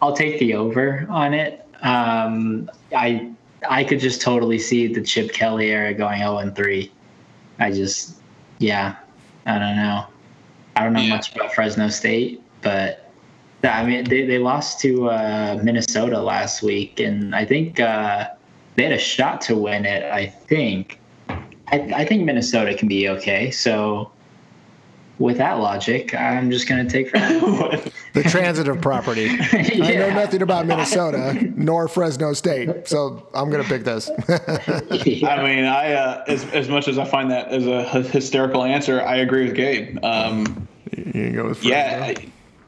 I'll take the over on it. Um, I I could just totally see the Chip Kelly era going 0 and 3. I just, yeah, I don't know. I don't know Yeah. much about Fresno State, but I mean, they, they lost to uh, Minnesota last week, and I think uh, they had a shot to win it. I think. I, I think Minnesota can be okay. So, with that logic, I'm just going to take Fresno. The transitive property. I know nothing about Minnesota nor Fresno State, so I'm going to pick this. I mean, I uh, as as much as I find that as a hysterical answer, I agree with Gabe. Um, you can go with Fresno. Yeah,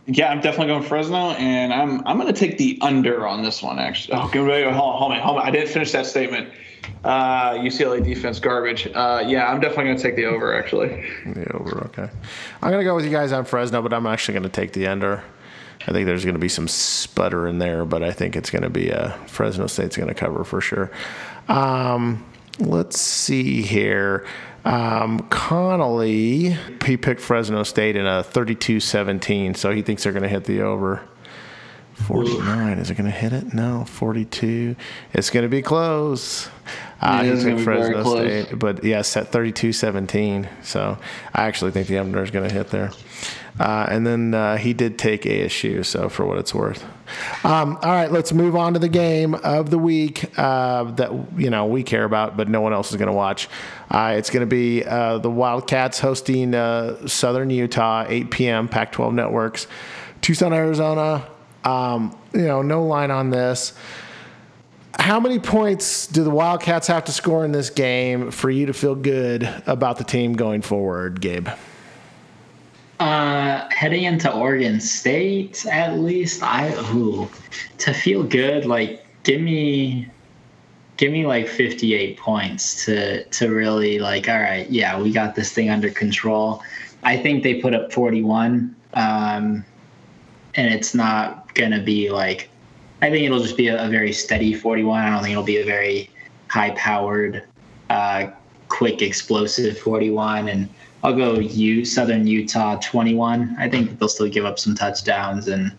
Yeah, I'm definitely going Fresno, and I'm I'm going to take the under on this one. Actually, oh, give me, hold on, hold on, hold on. I didn't finish that statement. Uh, UCLA defense garbage. Uh, yeah, I'm definitely going to take the over. Actually, The over, okay. I'm going to go with you guys on Fresno, but I'm actually going to take the under. I think there's going to be some sputter in there, but I think it's going to be uh, Fresno State's going to cover for sure. Um, let's see here. Um, Connelly, he picked Fresno State in a 32 17, so he thinks they're going to hit the over. 49. Is it going to hit it? No. 42. It's going to be close. Uh, he gonna Fresno. State, but yes, at 32 17. So I actually think the under is going to hit there. Uh, and then uh, he did take ASU, so for what it's worth. Um, all right, let's move on to the game of the week uh, that you know we care about, but no one else is going to watch. Uh, it's going to be uh, the Wildcats hosting uh, Southern Utah, 8 p.m. Pac-12 networks, Tucson, Arizona. Um, you know, no line on this. How many points do the Wildcats have to score in this game for you to feel good about the team going forward, Gabe? Uh, heading into Oregon State, at least I ooh, to feel good, like give me, give me like fifty eight points to to really like. All right, yeah, we got this thing under control. I think they put up forty one, um, and it's not gonna be like. I think it'll just be a, a very steady forty one. I don't think it'll be a very high powered, uh, quick explosive forty one and. I'll go U Southern Utah 21. I think they'll still give up some touchdowns and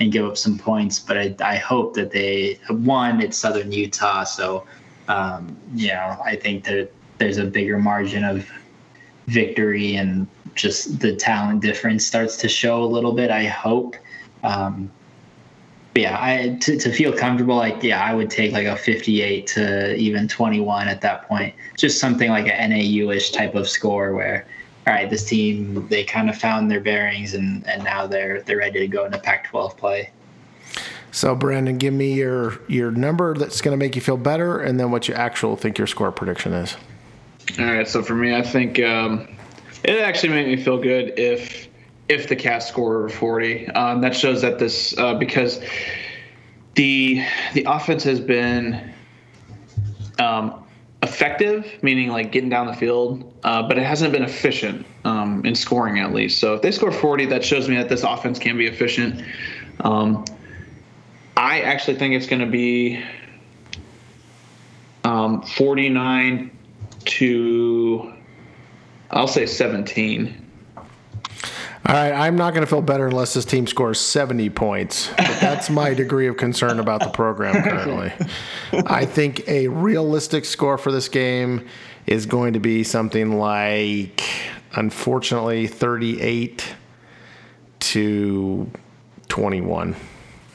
and give up some points, but I, I hope that they one it's Southern Utah, so um, you know I think that there's a bigger margin of victory and just the talent difference starts to show a little bit. I hope. Um, yeah, I to, to feel comfortable, like yeah, I would take like a 58 to even 21 at that point. Just something like an NAU-ish type of score where all right, this team they kind of found their bearings and and now they're they're ready to go into Pac-12 play. So, Brandon, give me your your number that's going to make you feel better, and then what you actually think your score prediction is. All right, so for me, I think um, it actually made me feel good if if the Cats score over 40. Um, that shows that this uh, because the the offense has been um, effective, meaning like getting down the field, uh, but it hasn't been efficient um, in scoring at least. So if they score 40, that shows me that this offense can be efficient. Um, I actually think it's going to be um, 49 to, I'll say 17. All right, I'm not going to feel better unless this team scores 70 points. But that's my degree of concern about the program currently. I think a realistic score for this game is going to be something like, unfortunately, 38 to 21.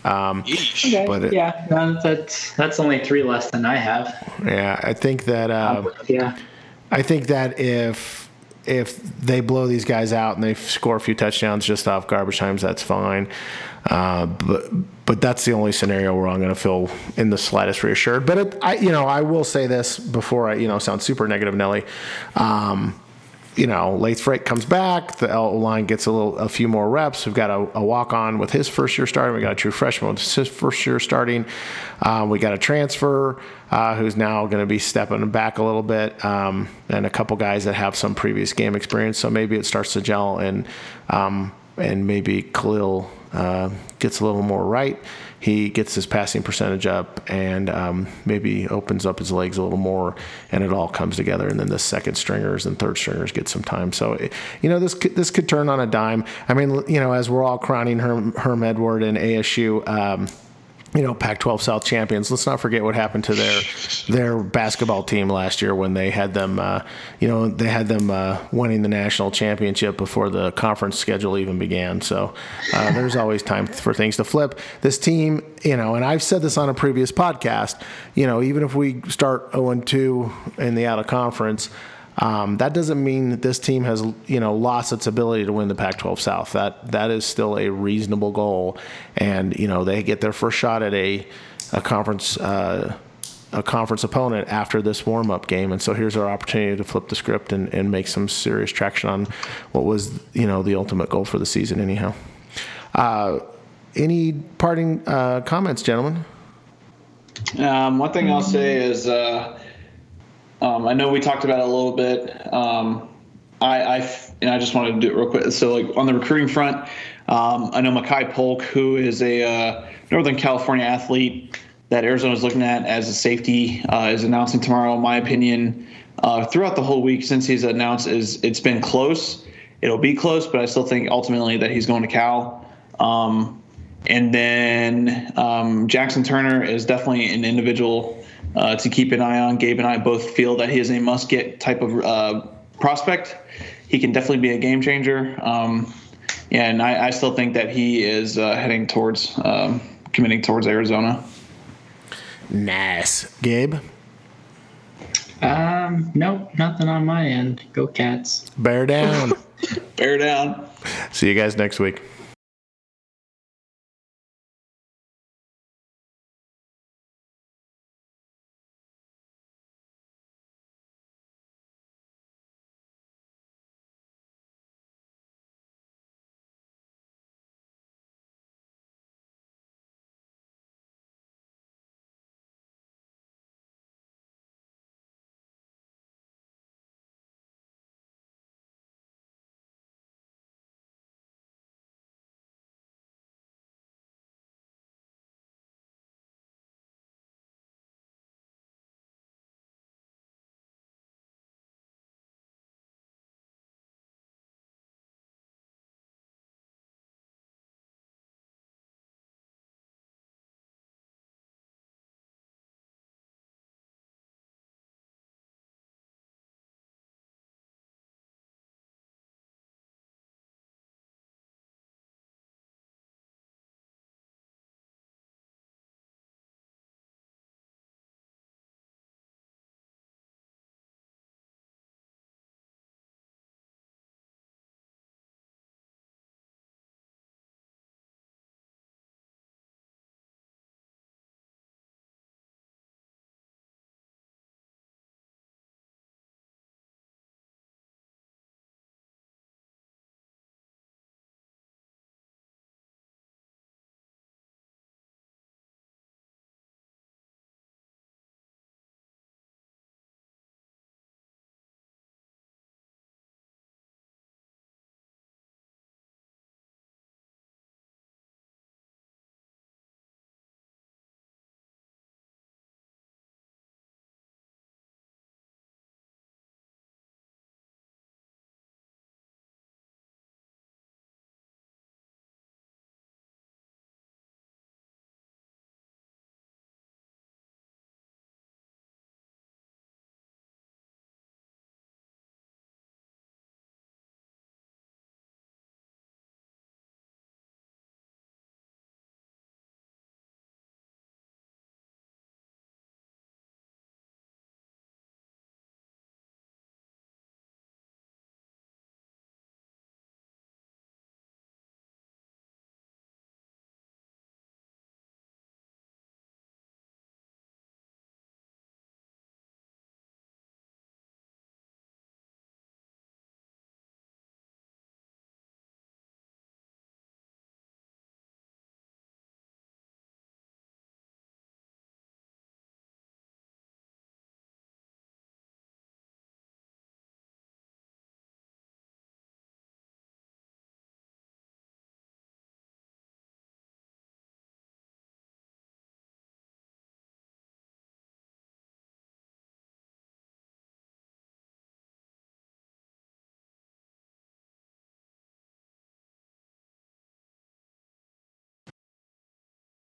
Um, Okay, But it- yeah, no, that's that's only three less than I have. yeah, I think that. Uh, yeah, I think that if if they blow these guys out and they score a few touchdowns just off garbage times, that's fine. Uh, but but that's the only scenario where I'm going to feel in the slightest reassured. But it, I you know I will say this before I you know sound super negative, Nelly. Um, you know, Layth Friekh comes back. The L line gets a little, a few more reps. We've got a, a walk on with his first year starting. We got a true freshman with his first year starting. Um, we got a transfer uh, who's now going to be stepping back a little bit, um, and a couple guys that have some previous game experience. So maybe it starts to gel, and um, and maybe Khalil uh, gets a little more right. He gets his passing percentage up and um, maybe opens up his legs a little more, and it all comes together. And then the second stringers and third stringers get some time. So, you know, this could, this could turn on a dime. I mean, you know, as we're all crowning Herm, Herm Edward and ASU. Um, you know, Pac-12 South champions. Let's not forget what happened to their their basketball team last year when they had them. Uh, you know, they had them uh, winning the national championship before the conference schedule even began. So uh, there's always time for things to flip. This team, you know, and I've said this on a previous podcast. You know, even if we start 0 2 in the out of conference. Um, that doesn't mean that this team has, you know, lost its ability to win the Pac-12 South. That that is still a reasonable goal, and you know they get their first shot at a a conference uh, a conference opponent after this warm-up game, and so here's our opportunity to flip the script and, and make some serious traction on what was, you know, the ultimate goal for the season. Anyhow. Uh, any parting uh, comments, gentlemen? Um, one thing I'll say is, uh, um, I know we talked about it a little bit. Um, I, I and I just wanted to do it real quick. So, like on the recruiting front, um, I know Makai Polk, who is a uh, Northern California athlete that Arizona is looking at as a safety, uh, is announcing tomorrow. In my opinion, uh, throughout the whole week since he's announced, is it's been close. It'll be close, but I still think ultimately that he's going to Cal. Um, and then um, Jackson Turner is definitely an individual uh, to keep an eye on. Gabe and I both feel that he is a must get type of uh, prospect. He can definitely be a game changer. Um, and I, I, still think that he is uh, heading towards um, committing towards Arizona. Nice. Gabe? Um, nope, nothing on my end. Go Cats. Bear down. Bear down. See you guys next week.